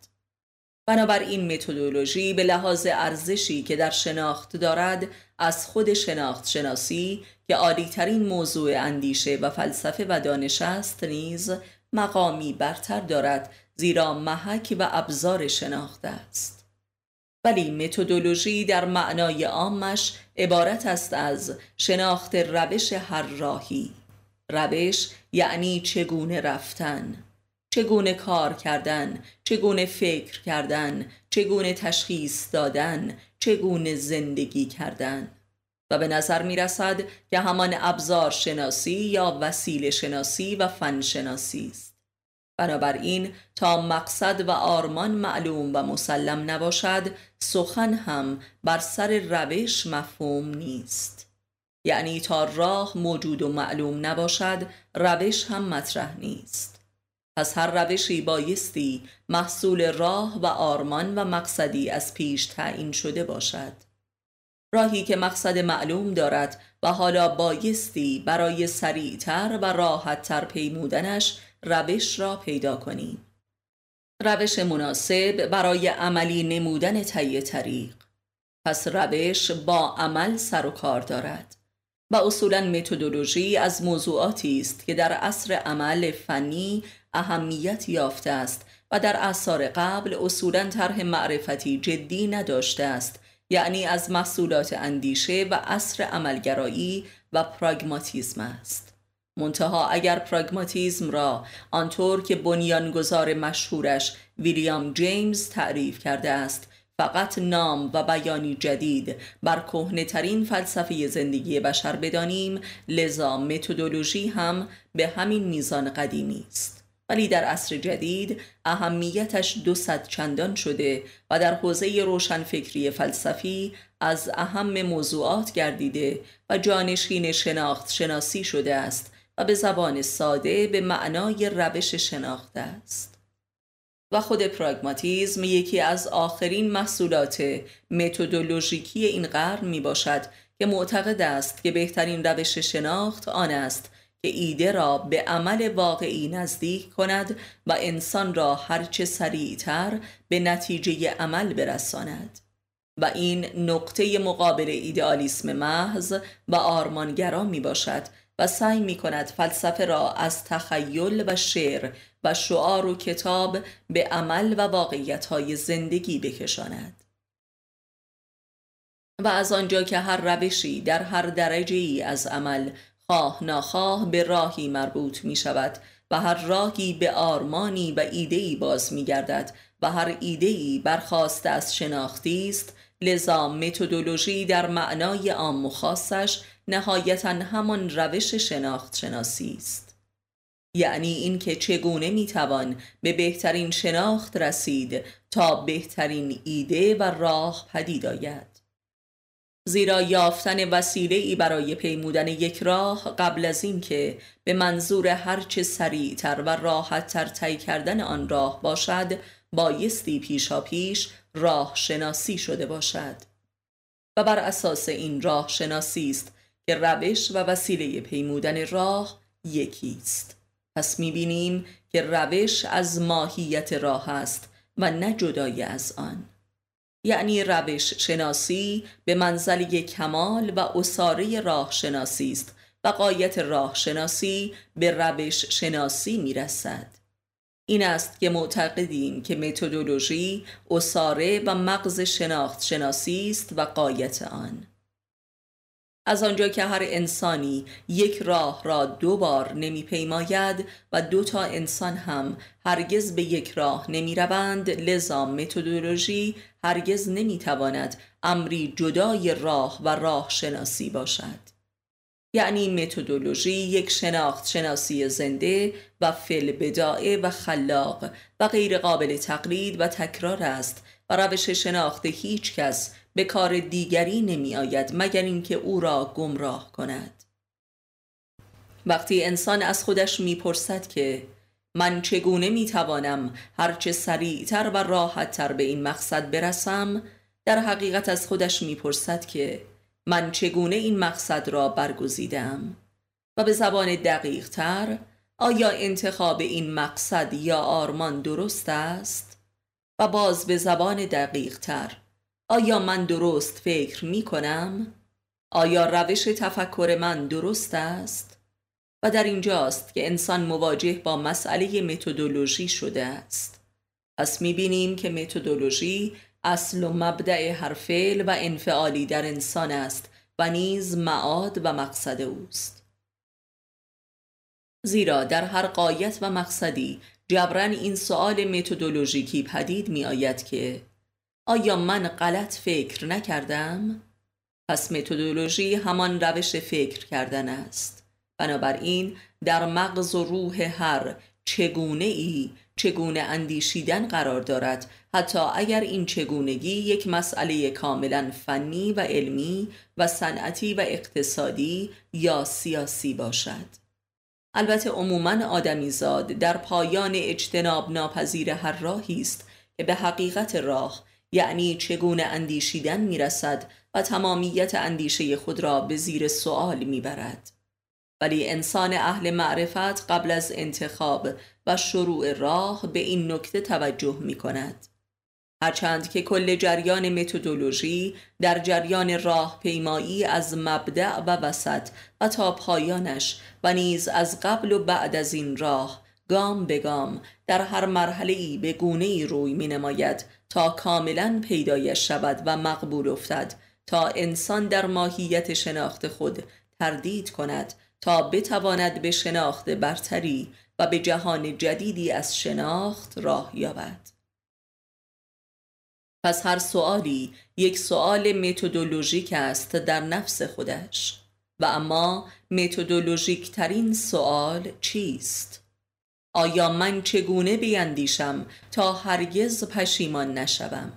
بنابراین متدولوژی به لحاظ ارزشی که در شناخت دارد از خود شناخت شناسی که عالیترین موضوع اندیشه و فلسفه و دانش است نیز مقامی برتر دارد زیرا محک و ابزار شناخت است. ولی متدولوژی در معنای عامش عبارت است از شناخت روش هر راهی. روش یعنی چگونه رفتن چگونه کار کردن چگونه فکر کردن چگونه تشخیص دادن چگونه زندگی کردن. و به نظر می رسد که همان ابزار شناسی یا وسیله شناسی و فن شناسی است. بنابراین تا مقصد و آرمان معلوم و مسلم نباشد سخن هم بر سر روش مفهوم نیست. یعنی تا راه موجود و معلوم نباشد روش هم مطرح نیست. پس هر روشی بایستی محصول راه و آرمان و مقصدی از پیش تعیین شده باشد. راهی که مقصد معلوم دارد و حالا بایستی برای سریعتر و راحتتر پیمودنش روش را پیدا کنیم. روش مناسب برای عملی نمودن طی طریق. پس روش با عمل سر و کار دارد و اصولا متدولوژی از موضوعاتی است که در عصر عمل فنی اهمیت یافته است و در اثار قبل اصولا طرح معرفتی جدی نداشته است یعنی از محصولات اندیشه و عصر عملگرایی و پراگماتیزم است. منتها اگر پراگماتیزم را آنطور که بنیانگذار مشهورش ویلیام جیمز تعریف کرده است فقط نام و بیانی جدید بر ترین فلسفه زندگی بشر بدانیم لذا متدولوژی هم به همین میزان قدیمی است. ولی در عصر جدید اهمیتش دو صد چندان شده و در حوزه روشنفکری فلسفی از اهم موضوعات گردیده و جانشین شناخت شناسی شده است و به زبان ساده به معنای روش شناخته است. و خود پراگماتیزم یکی از آخرین محصولات متدولوژیکی این قرن می باشد که معتقد است که بهترین روش شناخت آن است که ایده را به عمل واقعی نزدیک کند و انسان را هرچه سریعتر به نتیجه عمل برساند. و این نقطه مقابل ایدئالیسم محض و آرمانگرا می باشد و سعی می کند فلسفه را از تخیل و شعر و شعار و کتاب به عمل و واقعیت های زندگی بکشاند. و از آنجا که هر روشی در هر درجه ای از عمل خواه ناخواه به راهی مربوط می شود و هر راهی به آرمانی و ایدهی باز می گردد و هر ایدهی برخواسته از شناختی است لذا متدولوژی در معنای عام و خاصش نهایتا همان روش شناخت شناسی است. یعنی اینکه چگونه می‌توان به بهترین شناخت رسید تا بهترین ایده و راه پدید آید. زیرا یافتن وسیله ای برای پیمودن یک راه قبل از اینکه به منظور هرچه سریعتر و راحتتر طی کردن آن راه باشد بایستی پیشا پیش راه شناسی شده باشد. و بر اساس این راه شناسی است که روش و وسیله پیمودن راه یکی است. پس می‌بینیم که روش از ماهیت راه است و نه جدای از آن. یعنی روش شناسی به منزل کمال و اصاره راه شناسی است و قایت راه شناسی به روش شناسی می‌رسد. این است که معتقدیم که متدولوژی اصاره و مغز شناخت شناسی است و قایت آن. از آنجا که هر انسانی یک راه را دو بار نمی پیماید و دو تا انسان هم هرگز به یک راه نمی روند لذا متدولوژی هرگز نمی تواند امری جدای راه و راه شناسی باشد. یعنی متدولوژی یک شناخت شناسی زنده و فل بدائه و خلاق و غیر قابل تقلید و تکرار است و روش شناخت هیچ کس به کار دیگری نمی آید مگر اینکه او را گمراه کند. وقتی انسان از خودش می‌پرسد که من چگونه می توانم هرچه سریعتر و راحتتر به این مقصد برسم در حقیقت از خودش می‌پرسد که من چگونه این مقصد را برگزیدم و به زبان دقیق تر آیا انتخاب این مقصد یا آرمان درست است؟ و باز به زبان دقیق تر آیا من درست فکر می کنم؟ آیا روش تفکر من درست است؟ و در اینجاست که انسان مواجه با مسئله متدولوژی شده است. پس می بینیم که متدولوژی اصل و مبدع هر فعل و انفعالی در انسان است و نیز معاد و مقصد اوست. زیرا در هر قایت و مقصدی جبران این سؤال متدولوژیکی پدید می آید که آیا من غلط فکر نکردم؟ پس متدولوژی همان روش فکر کردن است بنابراین در مغز و روح هر چگونه ای چگونه اندیشیدن قرار دارد. حتی اگر این چگونگی یک مسئله کاملا فنی و علمی و صنعتی و اقتصادی یا سیاسی باشد. البته عموما آدمیزاد در پایان اجتناب ناپذیر هر راهی است که به حقیقت راه یعنی چگونه اندیشیدن می‌رسد و تمامیت اندیشه خود را به زیر سوال می‌برد. ولی انسان اهل معرفت قبل از انتخاب و شروع راه به این نکته توجه می کند هرچند که کل جریان متدولوژی در جریان راه پیمایی از مبدع و وسط و تا پایانش و نیز از قبل و بعد از این راه گام به گام در هر مرحله ای به گونه ای روی می نماید تا کاملا پیدایش شود و مقبول افتد تا انسان در ماهیت شناخت خود تردید کند تا بتواند به شناخت برتری و به جهان جدیدی از شناخت راه یابد. پس هر سوالی یک سوال متدولوژیک است در نفس خودش. و اما متدولوژیک ترین سوال چیست؟ آیا من چگونه بیندیشم تا هرگز پشیمان نشوم؟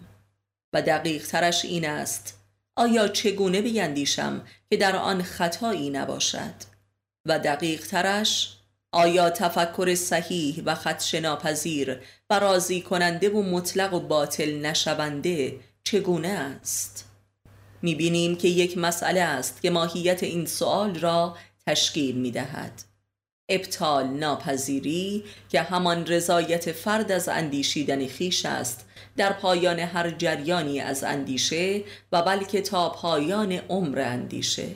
و دقیق ترش این است آیا چگونه بیندیشم که در آن خطایی نباشد؟ و دقیق ترش آیا تفکر صحیح و خدش ناپذیر و راضی کننده و مطلق و باطل نشونده چگونه است؟ می‌بینیم که یک مسئله است که ماهیت این سوال را تشکیل می‌دهد ابطال ناپذیری که همان رضایت فرد از اندیشیدن خیش است در پایان هر جریانی از اندیشه و بلکه تا پایان عمر اندیشه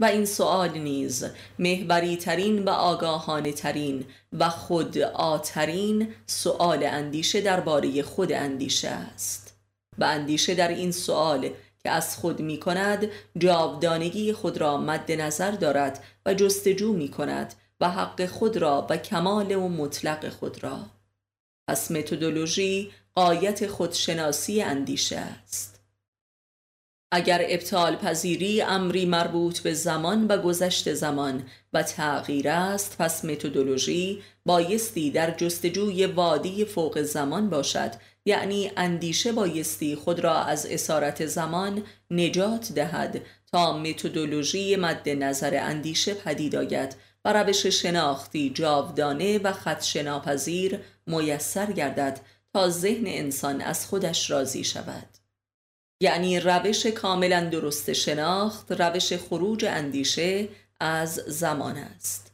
و این سؤال نیز محوری ترین و آگاهانه ترین و خود آترین سؤال اندیشه درباره خود اندیشه است. و اندیشه در این سؤال که از خود می کند جاودانگی خود را مد نظر دارد و جستجو می کند و حق خود را و کمال و مطلق خود را. پس متدولوژی قایت خودشناسی اندیشه است. اگر ابطال پذیری امری مربوط به زمان و گذشت زمان و تغییر است پس متدولوژی بایستی در جستجوی وادی فوق زمان باشد. یعنی اندیشه بایستی خود را از اسارت زمان نجات دهد تا متدولوژی مد نظر اندیشه پدید آید و روش شناختی جاودانه و خدشناپذیر میسر گردد تا ذهن انسان از خودش راضی شود. یعنی روش کاملا درست شناخت روش خروج اندیشه از زمان است.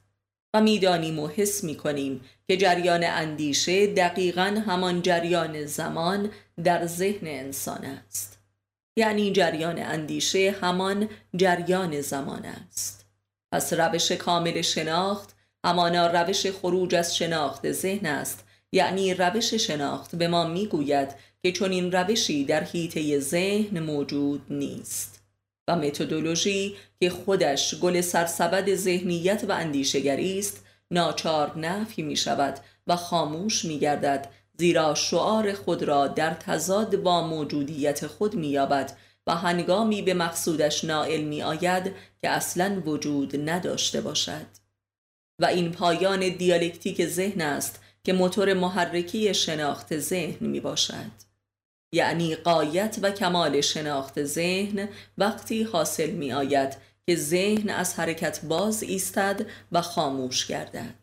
و می‌دانیم و حس می کنیم که جریان اندیشه دقیقا همان جریان زمان در ذهن انسان است. یعنی جریان اندیشه همان جریان زمان است. پس روش کامل شناخت همانا روش خروج از شناخت ذهن است یعنی روش شناخت به ما می‌گوید که چون این روشی در حیطه ذهن موجود نیست و متدولوژی که خودش گل سرسبد ذهنیت و اندیشگری است ناچار نفی می شود و خاموش می گردد زیرا شعار خود را در تضاد با موجودیت خود می یابد و هنگامی به مقصودش نائل می آید که اصلا وجود نداشته باشد. و این پایان دیالکتیک ذهن است که موتور محرکی شناخت ذهن می باشد یعنی قایت و کمال شناخت ذهن وقتی حاصل می آید که ذهن از حرکت باز ایستد و خاموش گردد.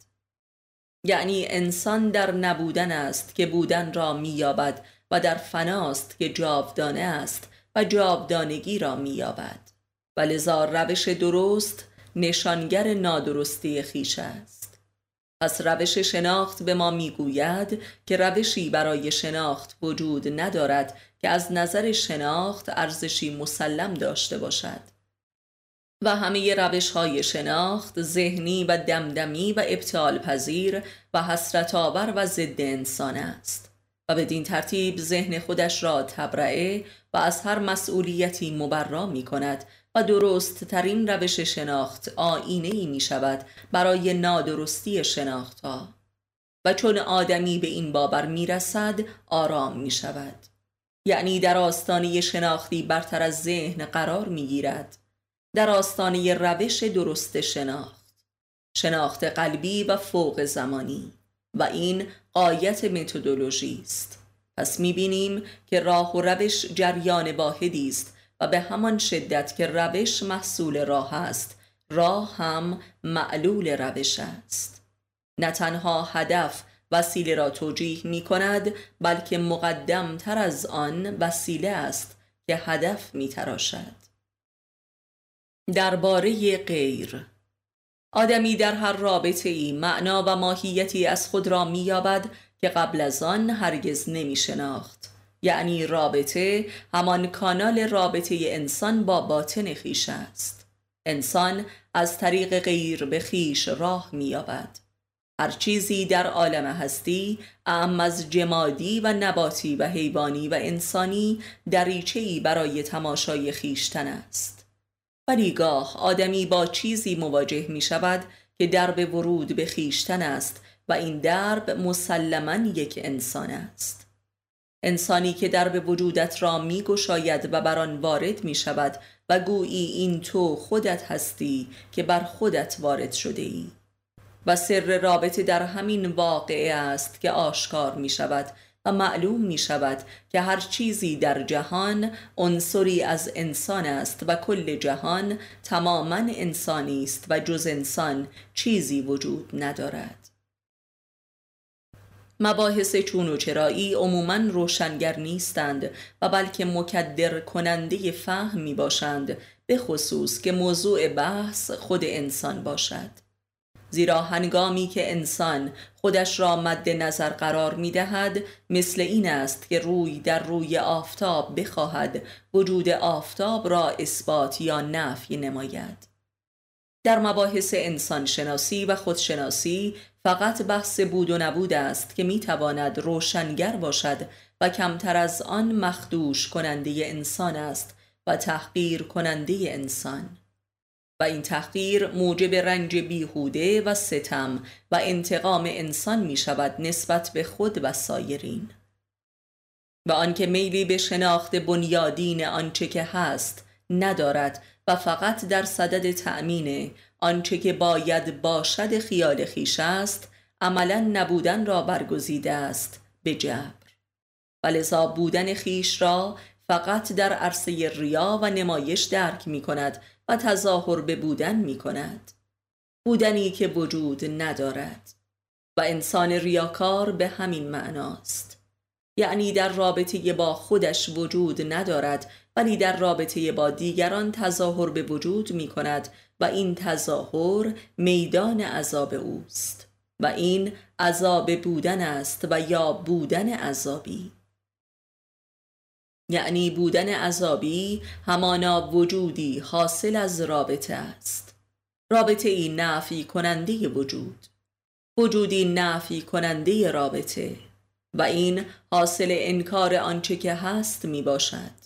یعنی انسان در نبودن است که بودن را مییابد و در فناست که جاودانه است و جاودانگی را مییابد. و لذا روش درست نشانگر نادرستی خیش است. پس روش شناخت به ما می‌گوید که روشی برای شناخت وجود ندارد که از نظر شناخت ارزشی مسلم داشته باشد. و همه روش های شناخت ذهنی و دمدمی و ابطال پذیر و حسرت آور و ضد انسان است و بدین ترتیب ذهن خودش را تبرعه و از هر مسئولیتی مبرا می کند و درست ترین روش شناخت آینه ای می شود برای نادرستی شناخت ها و چون آدمی به این باور می رسد آرام می شود یعنی در آستانه شناختی برتر از ذهن قرار می گیرد در آستانه روش درست شناخت. شناخت قلبی و فوق زمانی. و این قایت متدولوژی است. پس می‌بینیم که راه و روش جریان واحدی است و به همان شدت که روش محصول راه است راه هم معلول روش است. نه تنها هدف وسیله را توجیه می کند بلکه مقدم تر از آن وسیله است که هدف می تراشد درباره غیر. آدمی در هر رابطه ای معنا و ماهیتی از خود را مییابد که قبل از آن هرگز نمی شناخت یعنی رابطه همان کانال رابطه انسان با باطن خیش است. انسان از طریق غیر به خیش راه مییابد. هر چیزی در عالم هستی اعم از جمادی و نباتی و حیوانی و انسانی دریچه‌ای برای تماشای خیشتن است. ولی گاه آدمی با چیزی مواجه می شود که درب ورود به خیشتن است و این درب مسلما یک انسان است. انسانی که درب وجودت را می گشاید و بر آن وارد می شود و گویی این تو خودت هستی که بر خودت وارد شده ای و سر رابطه در همین واقعه است که آشکار می شود و معلوم می شود که هر چیزی در جهان عنصری از انسان است و کل جهان تماما انسانی است و جز انسان چیزی وجود ندارد. مباحث چون و چرایی عموما روشنگر نیستند و بلکه مکدر کننده فهم می باشند به خصوص که موضوع بحث خود انسان باشد. زیرا هنگامی که انسان خودش را مد نظر قرار می دهد مثل این است که روی در روی آفتاب بخواهد وجود آفتاب را اثبات یا نفی نماید. در مباحث انسان شناسی و خودشناسی فقط بحث بود و نبود است که می تواند روشنگر باشد و کمتر از آن مخدوش کننده انسان است و تحقیر کننده انسان. و این تحقیر موجب رنج بیهوده و ستم و انتقام انسان می شود نسبت به خود و سایرین. و آنکه میلی به شناخت بنیادین آنچه که هست ندارد فقط در صدد تأمین آنچه که باید باشد خیال خیش است عملا نبودن را برگزیده است به جبر. و بودن خیش را فقط در عرصه ریا و نمایش درک می کند و تظاهر به بودن می کند. بودنی که وجود ندارد. و انسان ریاکار به همین معناست یعنی در رابطه با خودش وجود ندارد ولی در رابطه با دیگران تظاهر به وجود می کند و این تظاهر میدان عذاب اوست و این عذاب بودن است و یا بودن عذابی. یعنی بودن عذابی همانا وجودی حاصل از رابطه است. رابطه ای نفی کننده وجود. وجودی نفی کننده رابطه. و این حاصل انکار آنچه که هست می باشد.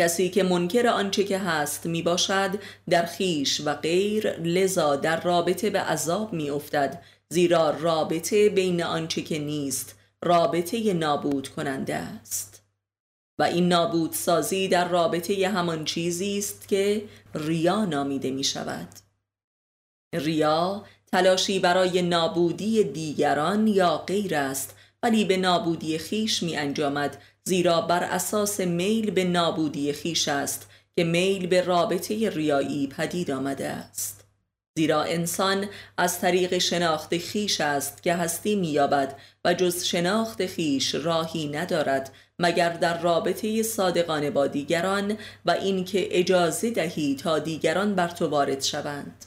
کسی که منکر آنچه که هست می باشد در خیش و غیر لذا در رابطه به عذاب می افتد زیرا رابطه بین آنچه که نیست رابطه نابود کننده است. و این نابود سازی در رابطه همان چیزی است که ریا نامیده می شود. ریا تلاشی برای نابودی دیگران یا غیر است ولی به نابودی خیش می انجامد زیرا بر اساس میل به نابودی خیش است که میل به رابطه ریایی پدید آمده است. زیرا انسان از طریق شناخت خیش است که هستی مییابد و جز شناخت خیش راهی ندارد مگر در رابطه صادقانه با دیگران و اینکه اجازه دهی تا دیگران بر تو وارد شوند.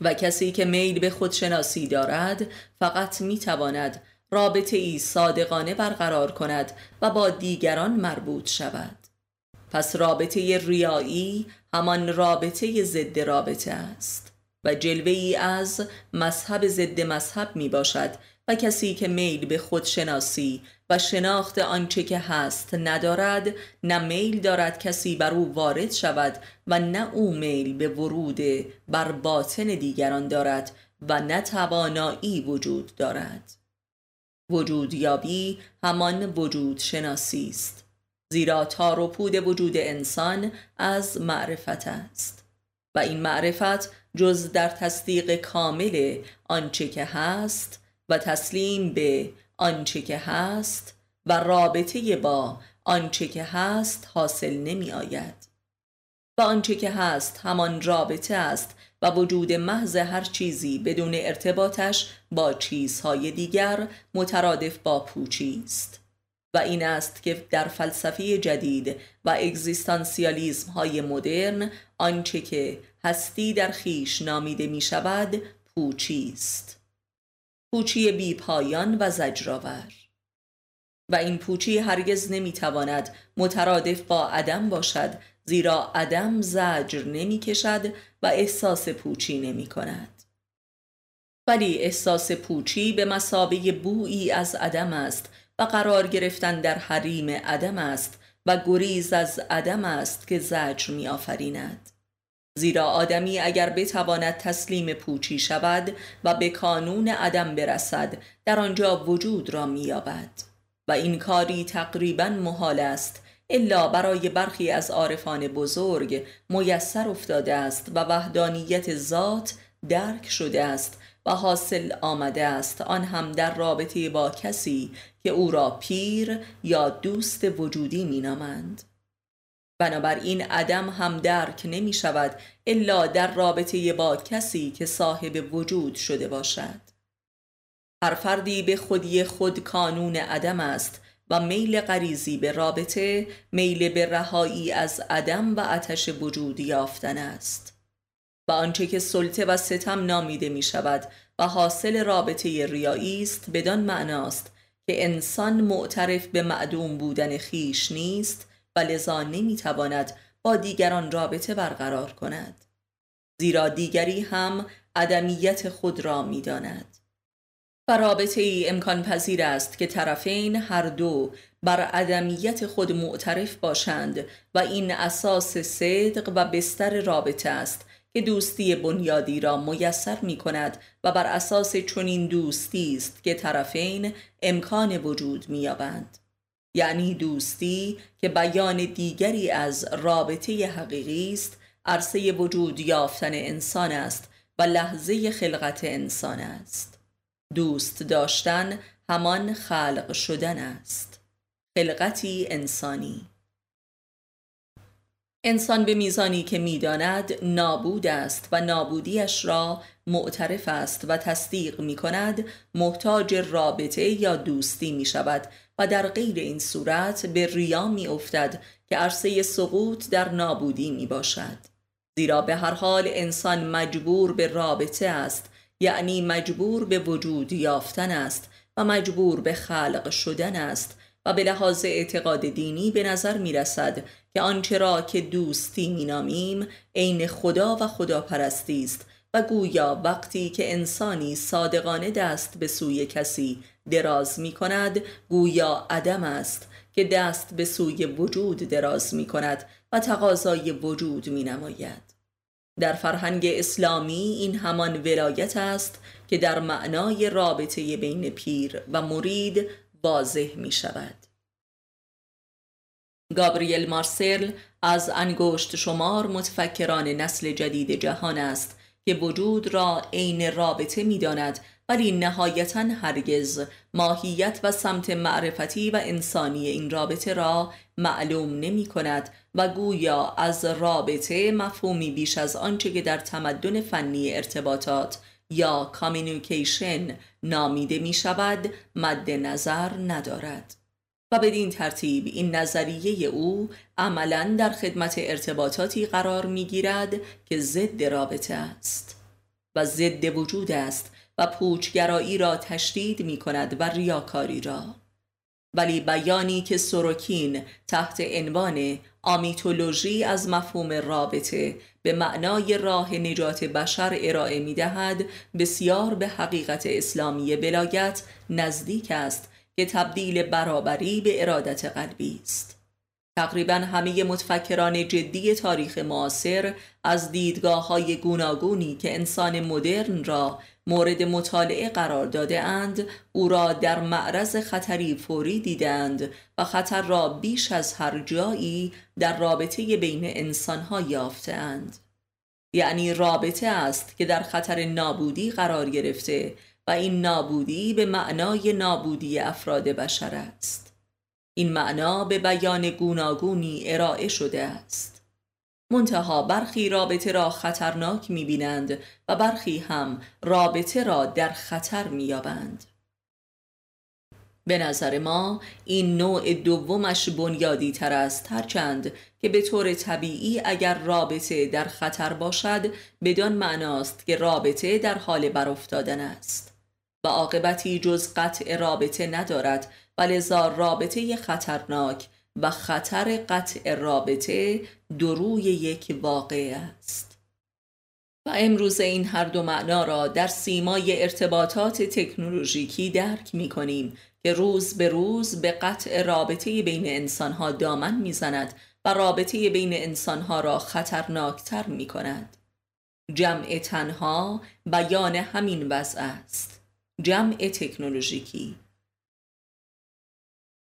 و کسی که میل به خودشناسی دارد فقط می‌تواند رابطه ای صادقانه برقرار کند و با دیگران مربوط شود. پس رابطه ریایی همان رابطه ضد رابطه است و جلوه ای از مذهب ضد مذهب می باشد و کسی که میل به خودشناسی و شناخت آنچه که هست ندارد نه میل دارد کسی بر او وارد شود و نه او میل به ورود بر باطن دیگران دارد و نه توانایی وجود دارد. وجودیابی همان وجود شناسی است زیرا تار و پود وجود انسان از معرفت است. و این معرفت جز در تصدیق کامل آنچه که هست و تسلیم به آنچه که هست و رابطه با آنچه که هست حاصل نمی آید. و آنچه که هست همان رابطه است و وجود محض هر چیزی بدون ارتباطش با چیزهای دیگر مترادف با پوچی است. و این است که در فلسفه جدید و اگزیستانسیالیزم های مدرن آنچه که هستی در خیش نامیده می شود پوچی است. پوچی بی پایان و زجرآور. و این پوچی هرگز نمی تواند مترادف با عدم باشد زیرا عدم زجر نمی کشد و احساس پوچی نمی کند ولی احساس پوچی به مسابه بویی از عدم است و قرار گرفتن در حریم عدم است و گریز از عدم است که زجر می آفریند زیرا آدمی اگر بتواند تسلیم پوچی شود و به کانون عدم برسد در آنجا وجود را مییابد. و این کاری تقریبا محال است الا برای برخی از عارفان بزرگ میسر افتاده است و وحدانیت ذات درک شده است و حاصل آمده است. آن هم در رابطه با کسی که او را پیر یا دوست وجودی مینامند. بنابراین عدم هم درک نمی شود الا در رابطه با کسی که صاحب وجود شده باشد. هر فردی به خودی خود کانون عدم است و میل غریزی به رابطه میل به رهایی از عدم و آتش وجود یافتن است. و آنچه که سلطه و ستم نامیده می شود و حاصل رابطه ریایی است بدان معناست که انسان معترف به معدوم بودن خیش نیست و لذا نمی تواند با دیگران رابطه برقرار کند زیرا دیگری هم عدمیت خود را می داند و رابطه ای امکان پذیر است که طرفین هر دو بر عدمیت خود معترف باشند و این اساس صدق و بستر رابطه است که دوستی بنیادی را میسر می کند و بر اساس چنین دوستی است که طرفین امکان وجود می یابند. یعنی دوستی که بیان دیگری از رابطه حقیقی است عرصه وجود یافتن انسان است و لحظه خلقت انسان است. دوست داشتن همان خلق شدن است. خلقتی انسانی. انسان به میزانی که می‌داند نابود است و نابودیش را معترف است و تصدیق می کند محتاج رابطه یا دوستی می شود و در غیر این صورت به ریا می افتد که عرصه سقوط در نابودی می باشد زیرا به هر حال انسان مجبور به رابطه است یعنی مجبور به وجود یافتن است و مجبور به خلق شدن است و به لحاظ اعتقاد دینی به نظر می رسد که آنچه را که دوستی می نامیم عین خدا و خداپرستی است گویا وقتی که انسانی صادقانه دست به سوی کسی دراز می کند گویا عدم است که دست به سوی وجود دراز می کند و تقاضای وجود می نماید. در فرهنگ اسلامی این همان ولایت است که در معنای رابطه بین پیر و مرید واضح می شود. گابریل مارسل از انگشت شمار متفکران نسل جدید جهان است که وجود را عین رابطه می داند ولی نهایتا هرگز. ماهیت و سمت معرفتی و انسانی این رابطه را معلوم نمی کند و گویا از رابطه مفهومی بیش از آنچه که در تمدن فنی ارتباطات یا کامیونیکیشن نامیده می شود مد نظر ندارد. و بدین ترتیب این نظریه او عملا در خدمت ارتباطاتی قرار می گیرد که ضد رابطه است و ضد وجود است و پوچگرایی را تشدید می کند و ریاکاری را. ولی بیانی که سروکین تحت عنوان آمیتولوژی از مفهوم رابطه به معنای راه نجات بشر ارائه می دهد بسیار به حقیقت اسلامی بلایت نزدیک است که تبدیل برابری به ارادت قلبی است. تقریبا همه متفکران جدی تاریخ معاصر از دیدگاه های گوناگونی که انسان مدرن را مورد مطالعه قرار داده اند او را در معرض خطری فوری دیدند و خطر را بیش از هر جایی در رابطه بین انسانها یافتند یعنی رابطه است که در خطر نابودی قرار گرفته و این نابودی به معنای نابودی افراد بشر است. این معنا به بیان گوناگونی ارائه شده است. منتها برخی رابطه را خطرناک می‌بینند و برخی هم رابطه را در خطر مییابند. به نظر ما این نوع دومش بنیادی تر است هرچند که به طور طبیعی اگر رابطه در خطر باشد بدان معناست که رابطه در حال برافتادن است. و عاقبتی جز قطع رابطه ندارد و لذا رابطه خطرناک و خطر قطع رابطه دروی یک واقع است و امروز این هر دو معنا را در سیمای ارتباطات تکنولوژیکی درک می کنیم که روز به روز به قطع رابطه بین انسانها دامن می‌زند و رابطه بین انسانها را خطرناکتر می کند. جمع تنها بیان همین وضع است. جمع تکنولوژیکی.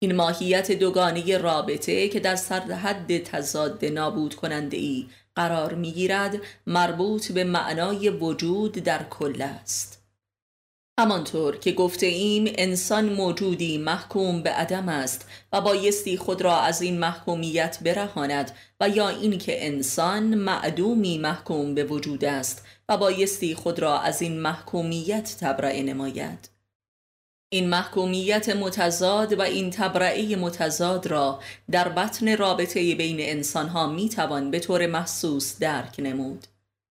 این ماهیت دوگانی رابطه که در سرحد تضاد نابود کننده ای قرار می گیرد مربوط به معنای وجود در کل است. همانطور که گفته ایم انسان موجودی محکوم به عدم است و بایستی خود را از این محکومیت برهاند و یا اینکه انسان معدومی محکوم به وجود است و بایستی خود را از این محکومیت تبرئه نماید. این محکومیت متضاد و این تبرعه متضاد را در بطن رابطه بین انسانها می توان به طور محسوس درک نمود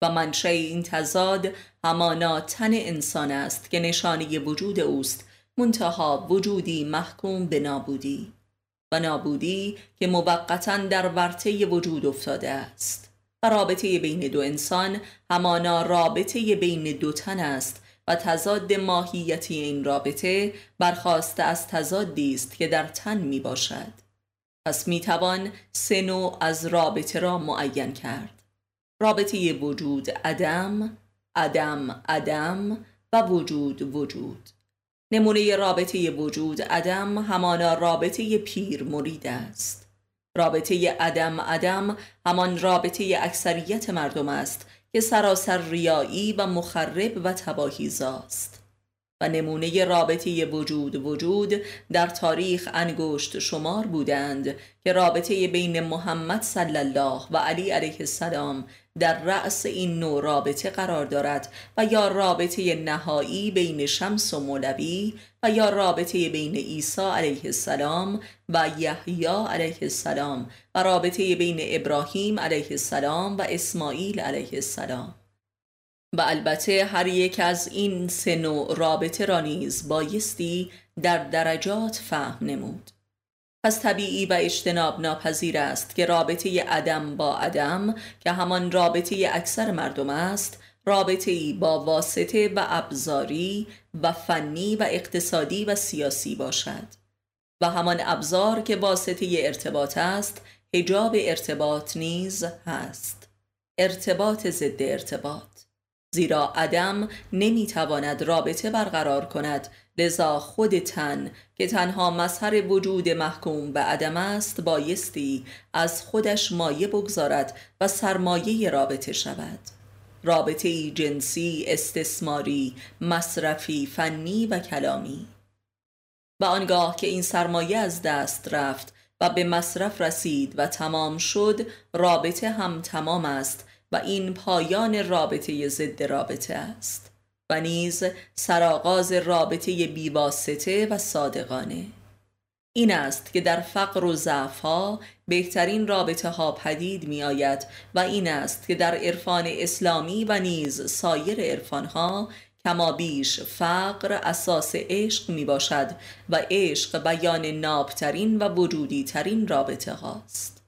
و منشه این تضاد همانا تن انسان است که نشانی وجود اوست منتها وجودی محکوم به نابودی و نابودی که موقتا در ورطه وجود افتاده است. و رابطه بین دو انسان همانا رابطه بین دو تن است و تضاد ماهیتی این رابطه برخواسته از تضادی است که در تن می باشد. پس می توان سه نوع از رابطه را معین کرد. رابطه وجود عدم عدم عدم و وجود وجود. نمونه رابطه وجود عدم همانا رابطه پیر مرید است. رابطه عدم عدم همان رابطه اکثریت مردم است که سراسر ریایی و مخرب و تباهیزاست. و نمونه رابطه وجود وجود در تاریخ انگشت شمار بودند که رابطه بین محمد صلی الله و علی علیه السلام در رأس این نوع رابطه قرار دارد و یا رابطه نهایی بین شمس و مولوی و یا رابطه بین عیسی علیه السلام و یحیی علیه السلام و رابطه بین ابراهیم علیه السلام و اسماعیل علیه السلام. و البته هر یک از این سه نوع رابطه را نیز بایستی در درجات فهم نمود. پس طبیعی و اجتناب ناپذیر است که رابطه عدم با عدم که همان رابطه اکثر مردم است رابطه ای با واسطه و ابزاری و فنی و اقتصادی و سیاسی باشد. و همان ابزار که واسطه ارتباط است حجاب ارتباط نیز هست. ارتباط ضد ارتباط. زیرا عدم نمی‌تواند رابطه برقرار کند لذا خود تن که تنها مظهر وجود محکوم به عدم است بایستی از خودش مایه بگذارد و سرمایه رابطه شود. رابطه جنسی استثماری مصرفی فنی و کلامی. و آنگاه که این سرمایه از دست رفت و به مصرف رسید و تمام شد رابطه هم تمام است و این پایان رابطه ضد رابطه است. و نیز سرآغاز رابطه بیواسطه و صادقانه. این است که در فقر و ضعف ها بهترین رابطه ها پدید می آید و این است که در عرفان اسلامی و نیز سایر عرفان ها کما بیش فقر اساس عشق می باشد و عشق بیان نابترین و وجودی ترین رابطه هاست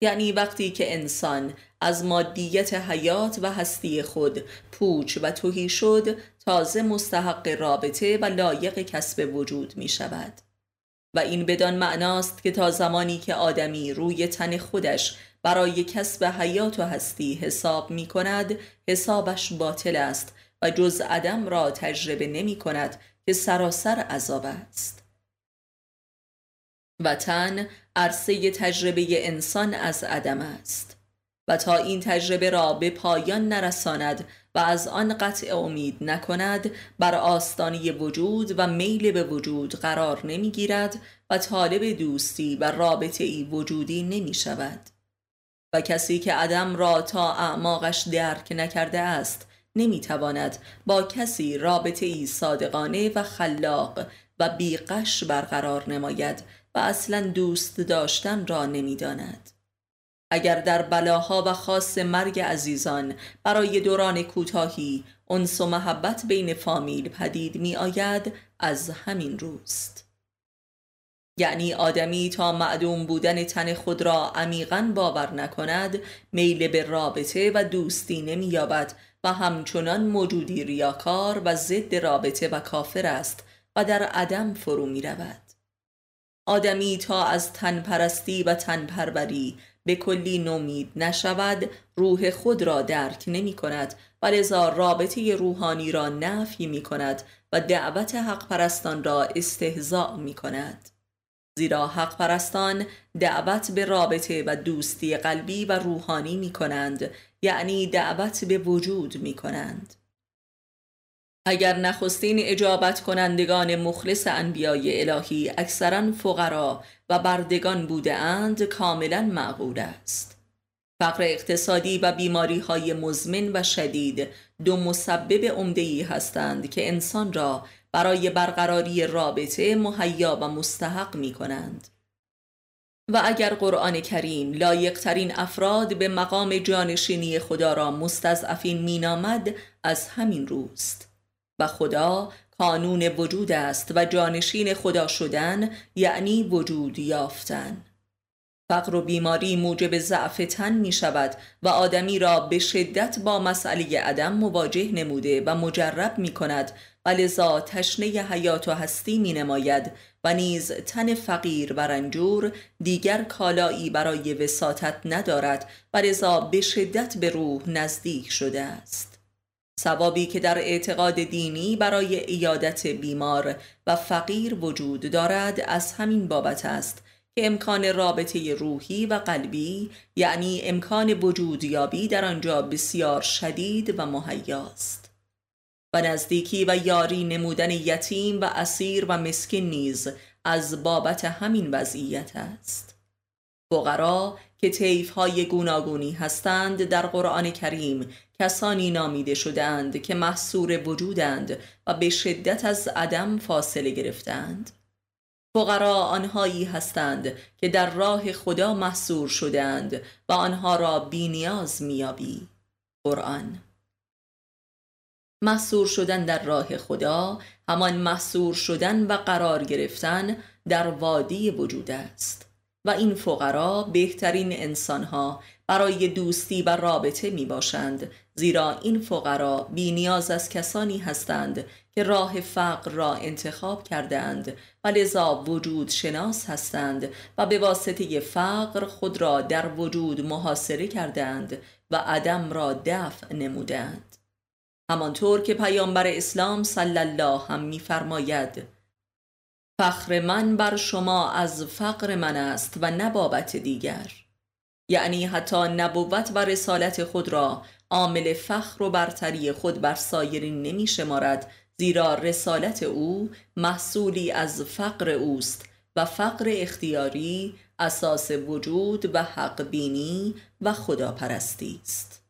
یعنی وقتی که انسان از مادیت حیات و هستی خود پوچ و توهی شد تازه مستحق رابطه و لایق کسب وجود می شود. و این بدان معناست که تا زمانی که آدمی روی تن خودش برای کسب حیات و هستی حساب می کند حسابش باطل است و جز عدم را تجربه نمی کند که سراسر عذاب است. و تن عرصه تجربه انسان از عدم است. و تا این تجربه را به پایان نرساند و از آن قطع امید نکند بر آستانی وجود و میل به وجود قرار نمی‌گیرد و طالب دوستی و رابطه ای وجودی نمی شود و کسی که عدم را تا اعماقش درک نکرده است نمی‌تواند با کسی رابطه ای صادقانه و خلاق و بیقش برقرار نماید و اصلا دوست داشتن را نمی‌داند. اگر در بلاها و خاص مرگ عزیزان برای دوران کوتاهی انس و محبت بین فامیل پدید می آید از همین روست یعنی آدمی تا معدوم بودن تن خود را عمیقا باور نکند میل به رابطه و دوستی نمییابد و همچنان موجودی ریاکار و ضد رابطه و کافر است و در عدم فرو می رود. آدمی تا از تن پرستی و تن پروری به کلی نومید نشود روح خود را درک نمی کند و لذا رابطه روحانی را نفی می کند و دعوت حق پرستان را استهزاء می کند زیرا حق پرستان دعوت به رابطه و دوستی قلبی و روحانی می کنند یعنی دعوت به وجود می کنند اگر نخستین اجابت کنندگان مخلص انبیای الهی اکثرا فقرا و بردگان بوده اند کاملا معقول است. فقر اقتصادی و بیماری های مزمن و شدید دو مسبب عمده هستند که انسان را برای برقراری رابطه مهیا و مستحق می کنند و اگر قرآن کریم لایقترین افراد به مقام جانشینی خدا را مستضعفین مینامد از همین روست. و خدا قانون وجود است و جانشین خدا شدن یعنی وجود یافتن. فقر و بیماری موجب ضعف تن می شود و آدمی را به شدت با مسئله عدم مواجه نموده و مجرب می کند و لذا تشنه حیات و هستی می نماید و نیز تن فقیر و رنجور دیگر کالایی برای وساطت ندارد و لذا به شدت به روح نزدیک شده است. ثوابی که در اعتقاد دینی برای ایادت بیمار و فقیر وجود دارد از همین بابت است که امکان رابطه روحی و قلبی یعنی امکان وجودیابی در آنجا بسیار شدید و مهیاست و نزدیکی و یاری نمودن یتیم و اسیر و مسکین نیز از بابت همین وضعیت است. فقرا که طیف های گوناگونی هستند در قرآن کریم کسانی نامیده شدند که محصور وجودند و به شدت از عدم فاصله گرفتند. فقرا آنهایی هستند که در راه خدا محصور شدند و آنها را بینیاز میابی قرآن. محصور شدن در راه خدا همان محصور شدن و قرار گرفتن در وادی وجود است و این فقرا بهترین انسانها برای دوستی و رابطه می باشند زیرا این فقرا بی نیاز از کسانی هستند که راه فقر را انتخاب کردند و لذا وجود شناس هستند و به واسطه فقر خود را در وجود محاصره کردند و عدم را دفع نمودند همانطور که پیامبر اسلام صلی الله هم میفرماید فخر من بر شما از فقر من است و نبابت دیگر. یعنی حتی نبوت و رسالت خود را عامل فخر و برتری خود بر سایرین نمی شمارد زیرا رسالت او محصولی از فقر اوست و فقر اختیاری اساس وجود و حق بینی و خداپرستی است.